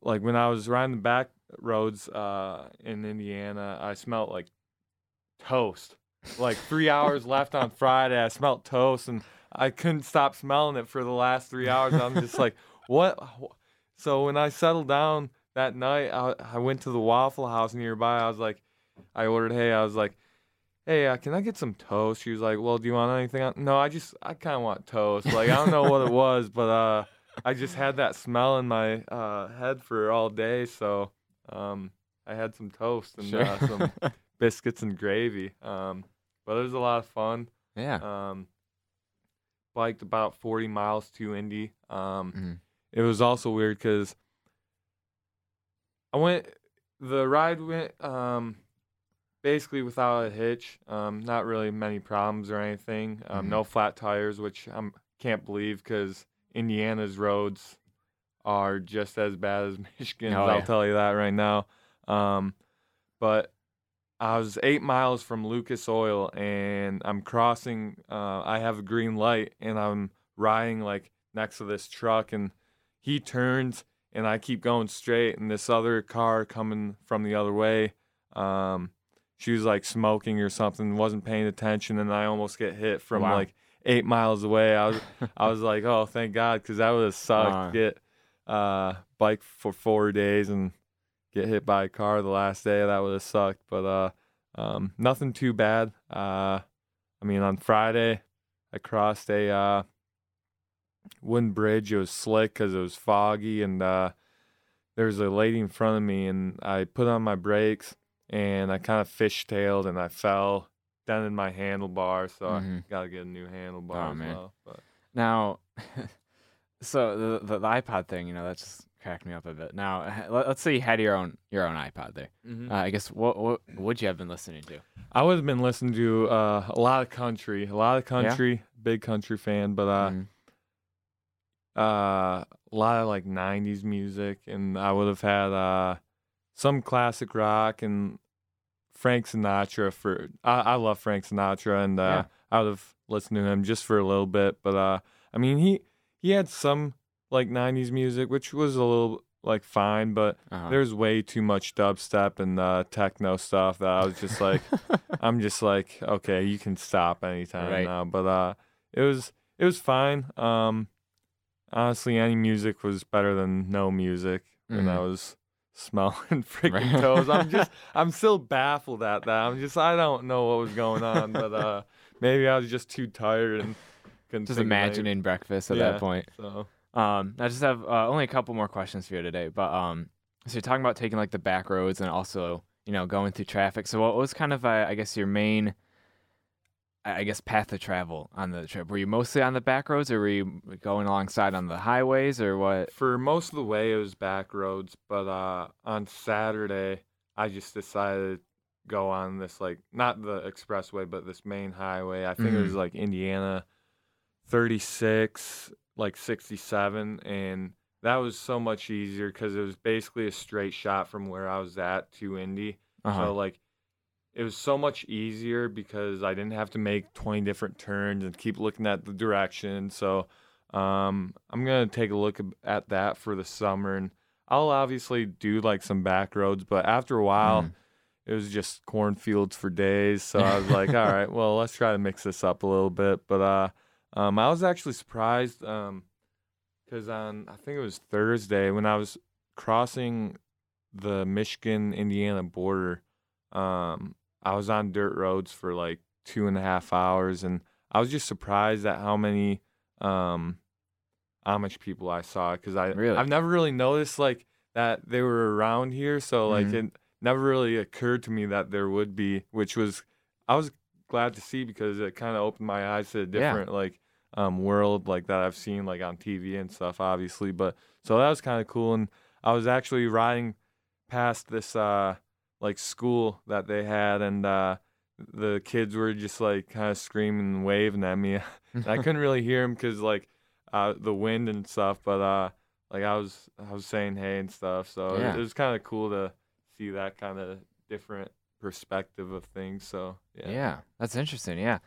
like when I was riding the back roads uh, in Indiana, I smelled like toast. Like three hours left on Friday, I smelled toast, and I couldn't stop smelling it for the last three hours. I'm just like, what? So when I settled down that night, I, I went to the Waffle House nearby. I was like, I ordered, hey, I was like, hey, uh, can I get some toast? She was like, well, do you want anything? else? No, I just, I kind of want toast. Like, I don't know what it was, but uh, I just had that smell in my uh, head for all day. So um, I had some toast and Sure. uh, some biscuits and gravy. Um, but it was a lot of fun. Yeah. Um, biked about 40 miles to Indy. Um, Mhm. It was also weird because I went, the ride went um, basically without a hitch. Um, not really many problems or anything. Um, Mhm. No flat tires, which I can't believe because Indiana's roads are just as bad as Michigan's. Oh, I'll tell you that right now. Um, but I was eight miles from Lucas Oil, and I'm crossing. Uh, I have a green light, and I'm riding like next to this truck, and he turns, and I keep going straight, and this other car coming from the other way. Um, she was like smoking or something, wasn't paying attention, and I almost get hit from Wow. like eight miles away. I was, I was like, oh, thank God, because that would have sucked. Get uh, bike for four days and get hit by a car the last day. That would have sucked, but uh, um, nothing too bad. Uh, I mean, on Friday, I crossed a uh, wooden bridge. It was slick because it was foggy, and uh, there was a lady in front of me, and I put on my brakes, and I kind of fishtailed, and I fell, down in my handlebar, so Mhm. I got to get a new handlebar Oh, as man. well. But Now, so the, the the iPod thing, you know, that's just cracked me up a bit. Now, let- let's say you had your own your own iPod there. Mhm. Uh, I guess what what would you have been listening to? I would have been listening to uh, a lot of country, a lot of Yeah? country, big country fan, but uh, Mhm. uh, a lot of like '90s music, and I would have had uh, some classic rock and Frank Sinatra. For I, I love Frank Sinatra, and uh, Yeah. I would have listened to him just for a little bit. But uh, I mean, he he had some like '90s music, which was a little like fine, but Uh-huh. there's way too much dubstep and uh, techno stuff that I was just like, I'm just like, okay, you can stop anytime Right. now. But uh, it was it was fine. Um, honestly, any music was better than no music, and I was smelling freaking Right. toes. I'm just I'm still baffled at that. I'm just I don't know what was going on, but uh, maybe I was just too tired and Just imagining breakfast at Yeah, that point. So Um, I just have uh, only a couple more questions for you today, but um, so you're talking about taking like the back roads and also you know going through traffic. So what was kind of uh, I guess your main, I guess path of travel on the trip? Were you mostly on the back roads, or were you going alongside on the highways, or what? for most of the way it was back roads, but uh, on Saturday I just decided to go on this like not the expressway, but this main highway. I think it was Mhm. like Indiana 36, like 67, and that was so much easier because it was basically a straight shot from where I was at to Indy. Uh-huh. So like it was so much easier because I didn't have to make 20 different turns and keep looking at the direction. So um, I'm gonna take a look at that for the summer, and I'll obviously do like some back roads. But after a while, Mhm. it was just cornfields for days. So I was like, all right, well, let's try to mix this up a little bit. But uh, um, I was actually surprised um, because on I think it was Thursday when I was crossing the Michigan Indiana border, um, I was on dirt roads for like two and a half hours, and I was just surprised at how many um, Amish people I saw because I Really? I've never really noticed like that they were around here, so like Mhm. it never really occurred to me that there would be, which was I was glad to see because it kind of opened my eyes to a Yeah. different like um, world like that I've seen like on TV and stuff, obviously. But so that was kind of cool, and I was actually riding past this uh like school that they had, and uh, the kids were just like kind of screaming and waving at me. and I couldn't really hear them because like uh, the wind and stuff, but uh, like I was I was saying hey and stuff, so it- Yeah. it, was kind of cool to see that kind of different perspective of things. So yeah, Yeah, that's interesting. Yeah.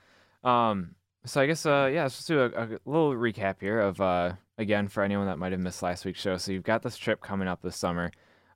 Um, so I guess uh, yeah, let's just do a, a little recap here of uh, again for anyone that might have missed last week's show. So you've got this trip coming up this summer.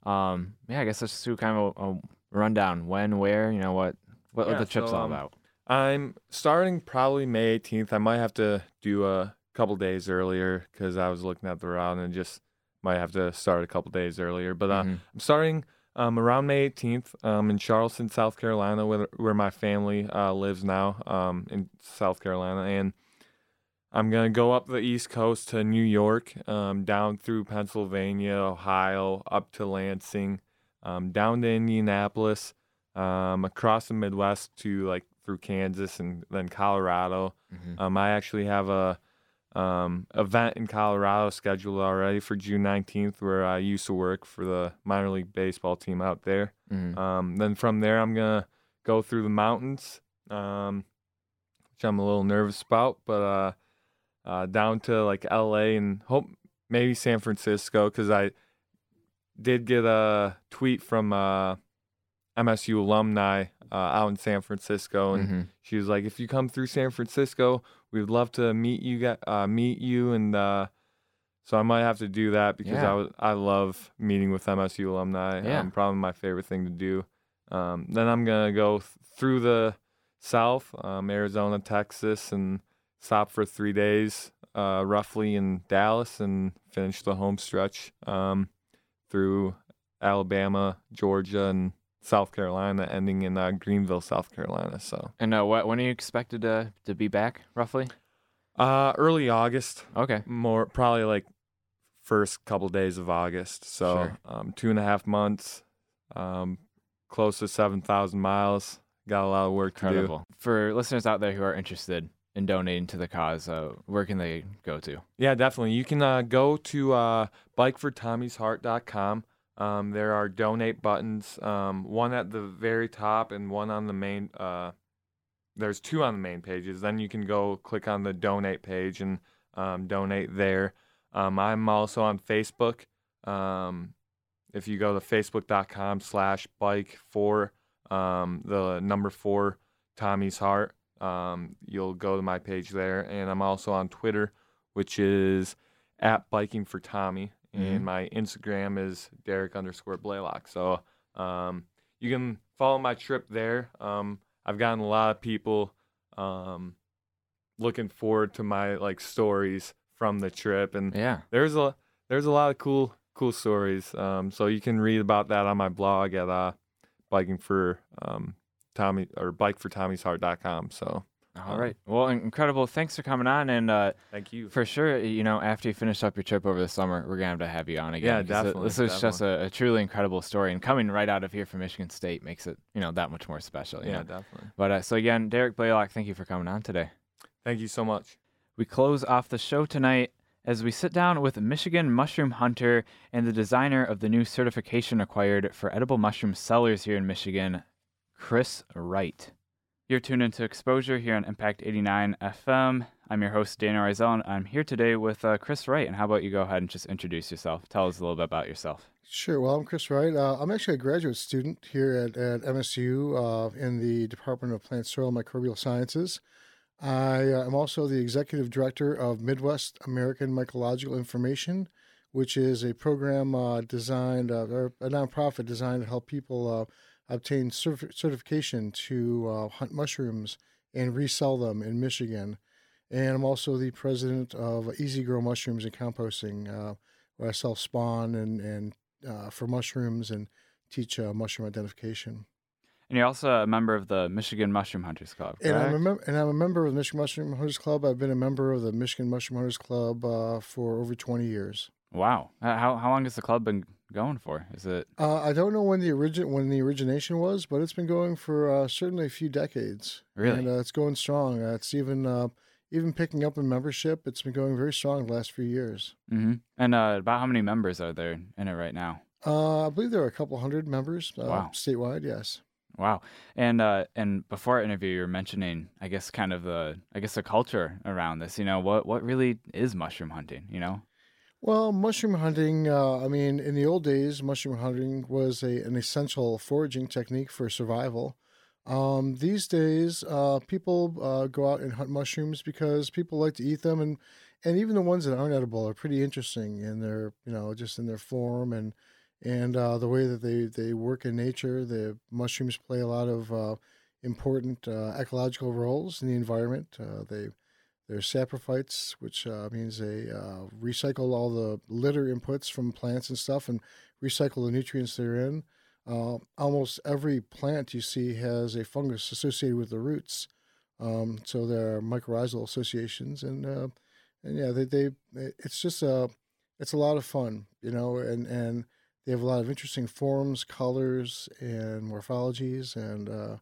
Um, yeah, I guess let's just do kind of a, a rundown. When, where, you know what, what, what Yeah, the trip's so, all um, about. I'm starting probably May 18th. I might have to do a couple days earlier because I was looking at the route and just might have to start a couple days earlier. But uh, Mhm. I'm starting um, around May 18th um, in Charleston, South Carolina, where, where my family uh, lives now um, in South Carolina. And I'm going to go up the East Coast to New York, um, down through Pennsylvania, Ohio, up to Lansing, um, down to Indianapolis, um, across the Midwest to like through Kansas and then Colorado. Mhm. Um, I actually have a um, event in Colorado scheduled already for June 19th, where I used to work for the minor league baseball team out there. Mhm. Um, then from there, I'm gonna go through the mountains, um, which I'm a little nervous about, but uh, uh, down to like LA and hope maybe San Francisco because I did get a tweet from uh, MSU alumni uh, out in San Francisco, and Mhm. she was like, "If you come through San Francisco, we would love to meet you. gu- Uh, meet you, and uh, so I might have to do that because Yeah. I was I love meeting with MSU alumni. Yeah. Um, probably my favorite thing to do. Um, then I'm gonna go th- through the South, um, Arizona, Texas, and stop for three days, uh, roughly in Dallas, and finish the home stretch um, through Alabama, Georgia, and South Carolina, ending in uh, Greenville, South Carolina. So And uh, what, when are you expected to, to be back, roughly? uh, early August, Okay. more probably like first couple days of August. So Sure. um, two and a half months, um, close to seven thousand miles. Got a lot of work to do. For listeners out there who are interested in donating to the cause, uh, where can they go to? Yeah, definitely. You can uh, go to uh, bikefortommy'sheart.com. Um, there are donate buttons, um, one at the very top and one on the main. Uh, there's two on the main pages. Then you can go click on the donate page and um, donate there. Um, I'm also on Facebook. Um, if you go to facebook.com slash bike for um, the number four Tommy's Heart, you'll go to my page there. And I'm also on Twitter, which is at biking for Tommy. Mhm. And my Instagram is Derek underscore Blaylock. So um, you can follow my trip there. Um, I've gotten a lot of people um, looking forward to my like stories from the trip, and Yeah. there's a there's a lot of cool cool stories. Um, so you can read about that on my blog at uh, biking for um, Tommy or bikefortommy'sheart.com. So All um. Well, incredible. Thanks for coming on. And uh, thank you. for sure, you know, after you finish up your trip over the summer, we're going to have to have you on again. Yeah, definitely, This is just a, a truly incredible story. And coming right out of here from Michigan State makes it, you know, that much more special. you Yeah, know? definitely. But uh, so, again, Derek Blaylock, thank you for coming on today. Thank you so much. We close off the show tonight as we sit down with Michigan mushroom hunter and the designer of the new certification acquired for edible mushroom sellers here in Michigan, Chris Wright. You're tuned into Exposure here on Impact 89 FM. I'm your host, Daniel Rizal, and I'm here today with uh, Chris Wright. And how about you go ahead and just introduce yourself? Tell us a little bit about yourself. Sure. Well, I'm Chris Wright. Uh, I'm actually a graduate student here at, at MSU uh, in the Department of Plant Soil Microbial Sciences. I uh, am also the executive director of Midwest American Mycological Information, which is a program uh, designed, uh, or a nonprofit designed to help people obtained certif- certification to uh, hunt mushrooms and resell them in Michigan. And I'm also the president of Easy Grow Mushrooms and Composting, uh, where I sell spawn and, and uh, for mushrooms and teach uh, mushroom identification. And you're also a member of the Michigan Mushroom Hunters Club, And I'm, a mem- and I'm a member of the Michigan Mushroom Hunters Club. I've been a member of the Michigan Mushroom Hunters Club uh, for over 20 years. Wow. How how long has the club been going for? Is it Uh, I don't know when the origin when the origination was, but it's been going for uh, certainly a few decades. Really? and uh, it's going strong. Uh, it's even uh, even picking up in membership. It's been going very strong the last few years. hmm And uh, about how many members are there in it right now? Uh, I believe there are a couple hundred members uh, Wow. statewide. Yes. Wow. And uh, and before our interview, you were mentioning, I guess, kind of the, I guess, the culture around this. You know, what what really is mushroom hunting? You know. Well, mushroom hunting, uh, I mean, in the old days, mushroom hunting was a, an essential foraging technique for survival. Um, these days, uh, people uh, go out and hunt mushrooms because people like to eat them, and, and even the ones that aren't edible are pretty interesting in their, you know, just in their form and and uh, the way that they, they work in nature. The mushrooms play a lot of uh, important uh, ecological roles in the environment. They they're saprophytes, which uh, means they uh, recycle all the litter inputs from plants and stuff and recycle the nutrients they're in. Uh, almost every plant you see has a fungus associated with the roots. Um, so there are mycorrhizal associations, and uh, and yeah, they, they it's just a it's a lot of fun, you know, and and they have a lot of interesting forms, colors, and morphologies, and uh,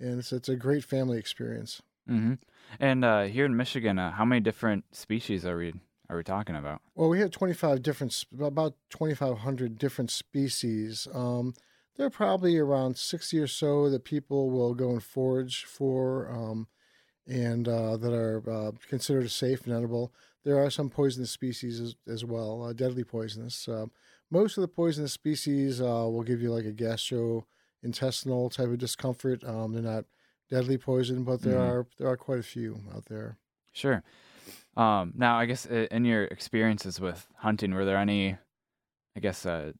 and it's it's a great family experience. Hmm And uh, here in Michigan, uh, how many different species are we are we talking about? Well, we have 25 different, about 2,500 different species. Um, there are probably around 60 or so that people will go and forage for um, and uh, that are uh, considered safe and edible. There are some poisonous species as, as well, uh, deadly poisonous. Uh, most of the poisonous species will give you like a gastrointestinal type of discomfort. Um, they're not deadly poison, but there Mhm. are there are quite a few out there. Sure. Um, now, I guess in your experiences with hunting, were there any, I guess, uh,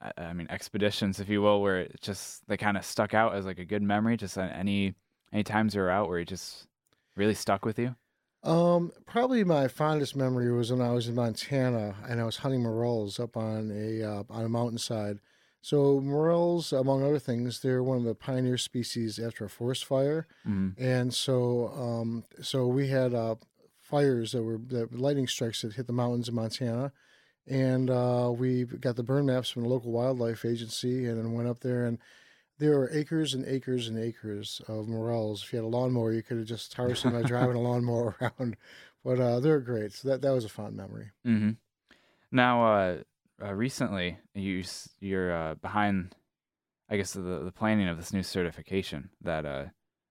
I, I mean, expeditions, if you will, where it just they kind of stuck out as like a good memory? Just uh, any any times you were out where it just really stuck with you? Um, probably my fondest memory was when I was in Montana and I was hunting morels up on a uh, on a mountainside. So morels, among other things, they're one of the pioneer species after a forest fire, Mhm. and so um, so we had uh, fires that were that lightning strikes that hit the mountains in Montana, and uh, we got the burn maps from the local wildlife agency, and then went up there and. There were acres and acres and acres of morels. If you had a lawnmower, you could have just harvested by driving a lawnmower around. But uh, they're great. So that, that was a fond memory. hmm Now, uh, recently, you you're uh, behind, I guess, the the planning of this new certification that uh,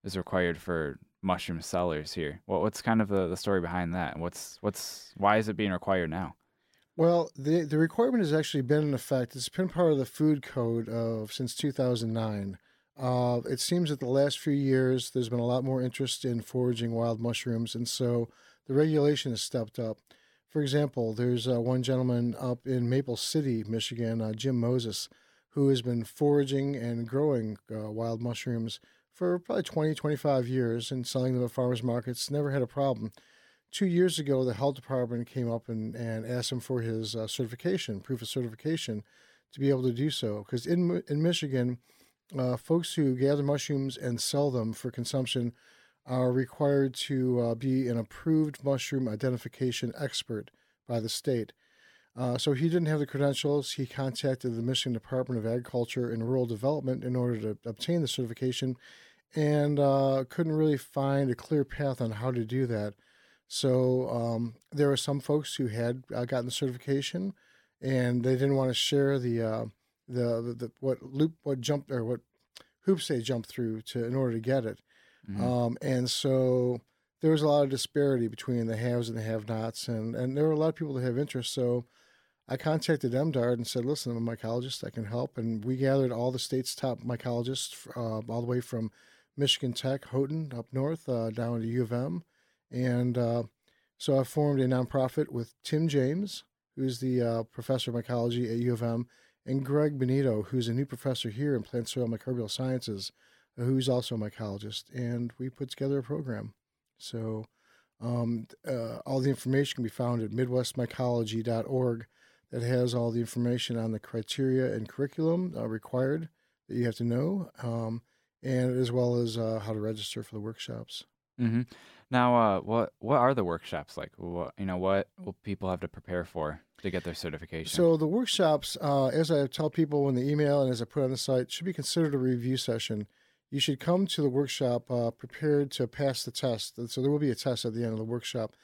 is required for mushroom sellers here. What what's kind of the, the story behind that? What's what's why is it being required now? Well, the the requirement has actually been in effect. It's been part of the food code of since 2009. Uh, it seems that the last few years there's been a lot more interest in foraging wild mushrooms, and so the regulation has stepped up. For example, there's uh, one gentleman up in Maple City, Michigan, uh, Jim Moses, who has been foraging and growing uh, wild mushrooms for probably 20, 25 years and selling them at farmers markets. Never had a problem two years ago, the health department came up and, and asked him for his uh, certification, proof of certification, to be able to do so. Because in in Michigan, uh, folks who gather mushrooms and sell them for consumption are required to uh, be an approved mushroom identification expert by the state. Uh, so he didn't have the credentials. He contacted the Michigan Department of Agriculture and Rural Development in order to obtain the certification, and uh, couldn't really find a clear path on how to do that. So um, there were some folks who had uh, gotten the certification, and they didn't want to share the uh, the, the, the what loop what jump or what hoops they jumped through to in order to get it. Mhm. Um, and so there was a lot of disparity between the haves and the have-nots, and and there were a lot of people that have interest. So I contacted MDARD and said, "Listen, I'm a mycologist. I can help." And we gathered all the state's top mycologists, uh, all the way from Michigan Tech, Houghton up north, uh, down to U of M, and uh, so I formed a nonprofit with Tim James, who's the uh, professor of mycology at U of M, and Greg Bonito, who's a new professor here in plant soil microbial sciences, who's also a mycologist, and we put together a program. So um, uh, all the information can be found at midwestmycology.org that has all the information on the criteria and curriculum uh, required that you have to know, um, and as well as uh, how to register for the workshops. Mm-hmm. Now, uh, what what are the workshops like? What you know, what will people have to prepare for to get their certification? So the workshops, uh, as I tell people in the email and as I put on the site, should be considered a review session. You should come to the workshop uh, prepared to pass the test. So there will be a test at the end of the workshop.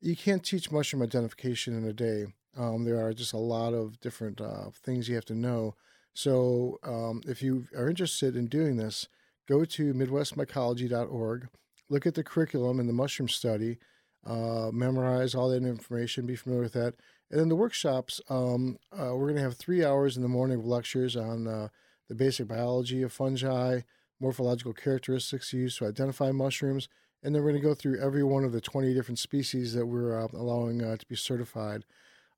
You can't teach mushroom identification in a day. Um, there are just a lot of different uh, things you have to know. So um, if you are interested in doing this, go to midwestmycology.org look at the curriculum and the mushroom study, uh, memorize all that information, be familiar with that. And then the workshops, um, uh, we're going to have three hours in the morning of lectures on uh, the basic biology of fungi, morphological characteristics used to identify mushrooms, and then we're going to go through every one of the 20 different species that we're uh, allowing uh, to be certified.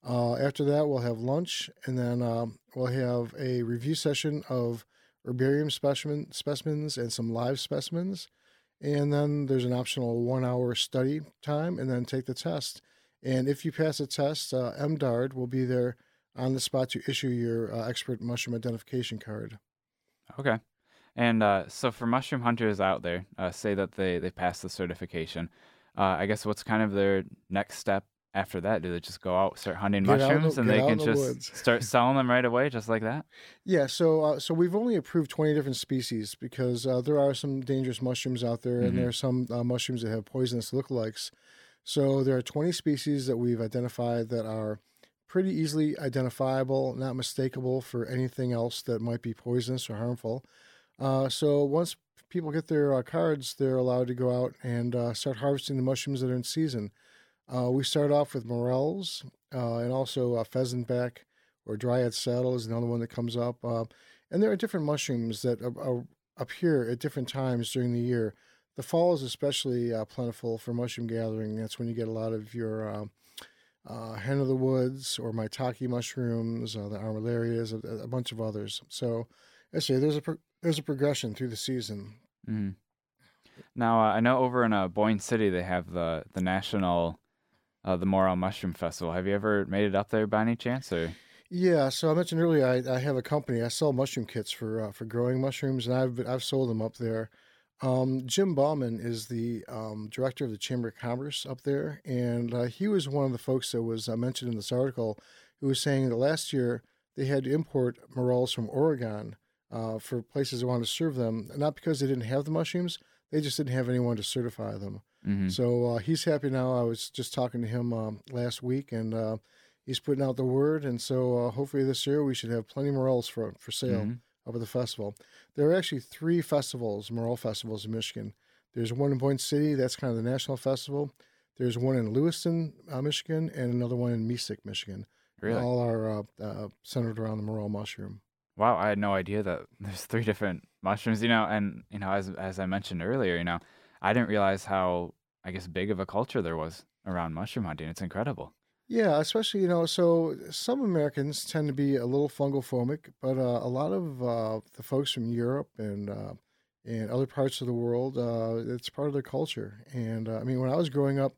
Uh, after that, we'll have lunch, and then um, we'll have a review session of herbarium specimen, specimens and some live specimens. And then there's an optional one hour study time and then take the test. And if you pass the test, uh, MDARD will be there on the spot to issue your uh, expert mushroom identification card. Okay. And uh, so for mushroom hunters out there, uh, say that they, they pass the certification, uh, I guess what's kind of their next step after that? Do they just go out, start hunting Get mushrooms, the- and they can the just woods. start selling them right away, just like that? Yeah, so uh, so we've only approved 20 different species because uh, there are some dangerous mushrooms out there, Mhm. and there are some uh, mushrooms that have poisonous lookalikes. So there are 20 species that we've identified that are pretty easily identifiable, not mistakable for anything else that might be poisonous or harmful. Uh, so once people get their uh, cards, they're allowed to go out and uh, start harvesting the mushrooms that are in season. Uh, we start off with morels uh, and also uh, pheasantback or dryad saddle is another one that comes up. Uh, and there are different mushrooms that are, are, appear at different times during the year. The fall is especially plentiful for mushroom gathering. That's when you get a lot of your uh, uh, hen of the woods or maitake mushrooms, uh, the armillarias, a, a bunch of others. So, I say there's a there's a progression through the season. hmm Now, uh, I know over in uh, Boyne City they have the the national, uh, the Morel Mushroom Festival. Have you ever made it up there by any chance? Or Yeah, so I mentioned earlier I, I have a company. I sell mushroom kits for uh, for growing mushrooms, and I've I've sold them up there. Um, Jim Bauman is the um, director of the Chamber of Commerce up there, and uh, he was one of the folks that was uh, mentioned in this article, who was saying that last year they had to import morels from Oregon uh, for places that wanted to serve them, not because they didn't have the mushrooms, they just didn't have anyone to certify them. Mhm. So uh, he's happy now. I was just talking to him um, last week, and uh, he's putting out the word. And so uh, hopefully this year we should have plenty morels for for sale Mhm. up at the festival. There are actually three festivals, morel festivals in Michigan. There's one in Boyne City. That's kind of the national festival. There's one in Lewiston, uh, Michigan, and another one in Mesick, Michigan. Really? All are uh, uh, centered around the morel mushroom. Wow, I had no idea that there's three different mushrooms. You know, and you know, as as I mentioned earlier, you know, I didn't realize how I guess big of a culture there was around mushroom hunting. It's incredible. Yeah, especially you know, so some Americans tend to be a little fungal phobic, but uh, a lot of uh, the folks from Europe and uh, and other parts of the world, uh, it's part of their culture. And uh, I mean, when I was growing up,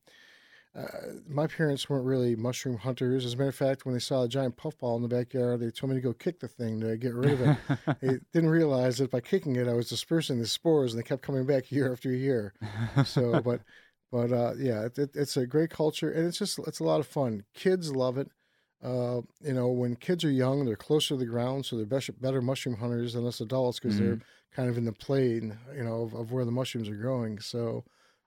uh, my parents weren't really mushroom hunters. As a matter of fact, when they saw a giant puffball in the backyard, they told me to go kick the thing to get rid of it. they didn't realize that by kicking it, I was dispersing the spores, and they kept coming back year after year. So, but but uh, yeah, it, it, it's a great culture, and it's just it's a lot of fun. Kids love it. Uh, you know, when kids are young, they're closer to the ground, so they're better, better mushroom hunters than us adults because they're kind of in the plane, you know, of, of where the mushrooms are growing. So,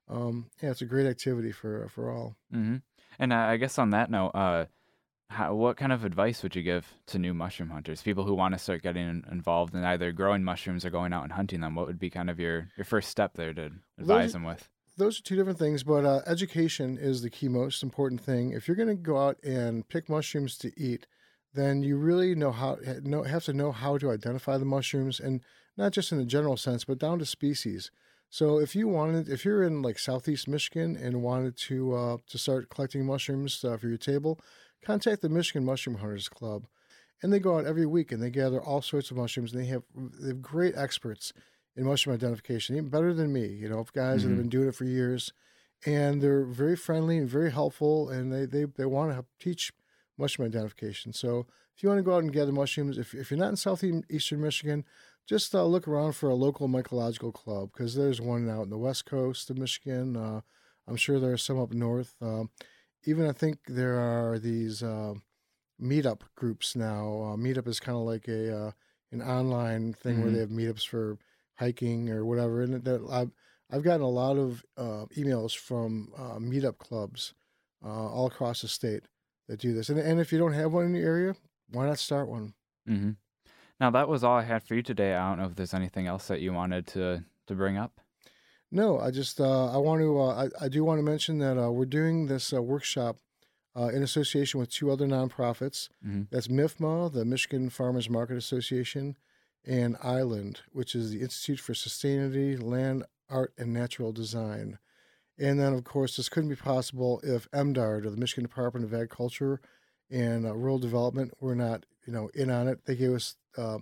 um, yeah, it's a great activity for for all. hmm And uh, I guess on that note, uh, how, what kind of advice would you give to new mushroom hunters, people who want to start getting involved in either growing mushrooms or going out and hunting them? What would be kind of your, your first step there to advise Those- them with? Those are two different things, but uh, education is the key most important thing. If you're going to go out and pick mushrooms to eat, then you really know how know, have to know how to identify the mushrooms, and not just in a general sense, but down to species. So if you wanted, if you're in like Southeast Michigan and wanted to uh, to start collecting mushrooms uh, for your table, contact the Michigan Mushroom Hunters Club. and they go out every week and they gather all sorts of mushrooms. And they have they have great experts in mushroom identification, even better than me. You know, guys that have Mhm. been doing it for years, and they're very friendly and very helpful, and they they, they want to help teach mushroom identification. So if you want to go out and gather mushrooms, if if you're not in southeastern Michigan, just uh, look around for a local mycological club because there's one out in the west coast of Michigan. Uh, I'm sure there are some up north. Um, even I think there are these uh, meetup groups now. Uh, meetup is kind of like a uh, an online thing where Mhm. they have meetups for hiking or whatever. And that I've I've gotten a lot of uh, emails from uh, meetup clubs uh, all across the state that do this. And and if you don't have one in your area, why not start one? hmm Now that was all I had for you today. I don't know if there's anything else that you wanted to to bring up. No, I just uh, I want to uh, I, I do want to mention that uh, we're doing this uh, workshop uh, in association with two other nonprofits. Mhm. That's MIFMA, the Michigan Farmers Market Association, and Island, which is the Institute for Sustainability, Land, Art, and Natural Design. And then, of course, this couldn't be possible if MDARD, or the Michigan Department of Agriculture and uh, Rural Development, were not, you know, in on it. They gave us uh,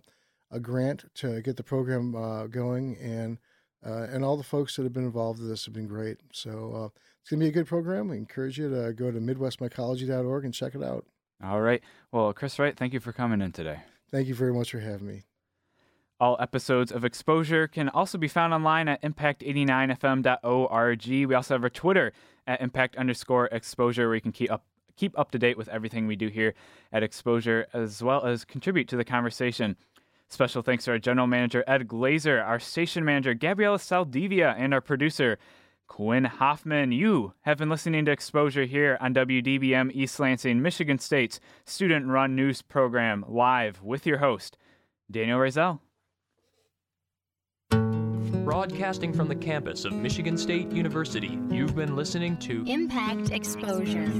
a grant to get the program uh, going, and uh, and all the folks that have been involved in this have been great. So uh, it's going to be a good program. We encourage you to go to MidwestMycology.org and check it out. All right. Well, Chris Wright, thank you for coming in today. Thank you very much for having me. All episodes of Exposure can also be found online at impact89fm.org. We also have our Twitter at impact underscore exposure where you can keep up keep up to date with everything we do here at Exposure, as well as contribute to the conversation. Special thanks to our general manager Ed Glazer, our station manager Gabriela Saldivia, and our producer Quinn Hoffman. You have been listening to Exposure here on WDBM East Lansing, Michigan State's student-run news program, live with your host Daniel Razel. Broadcasting from the campus of Michigan State University, you've been listening to Impact Exposure.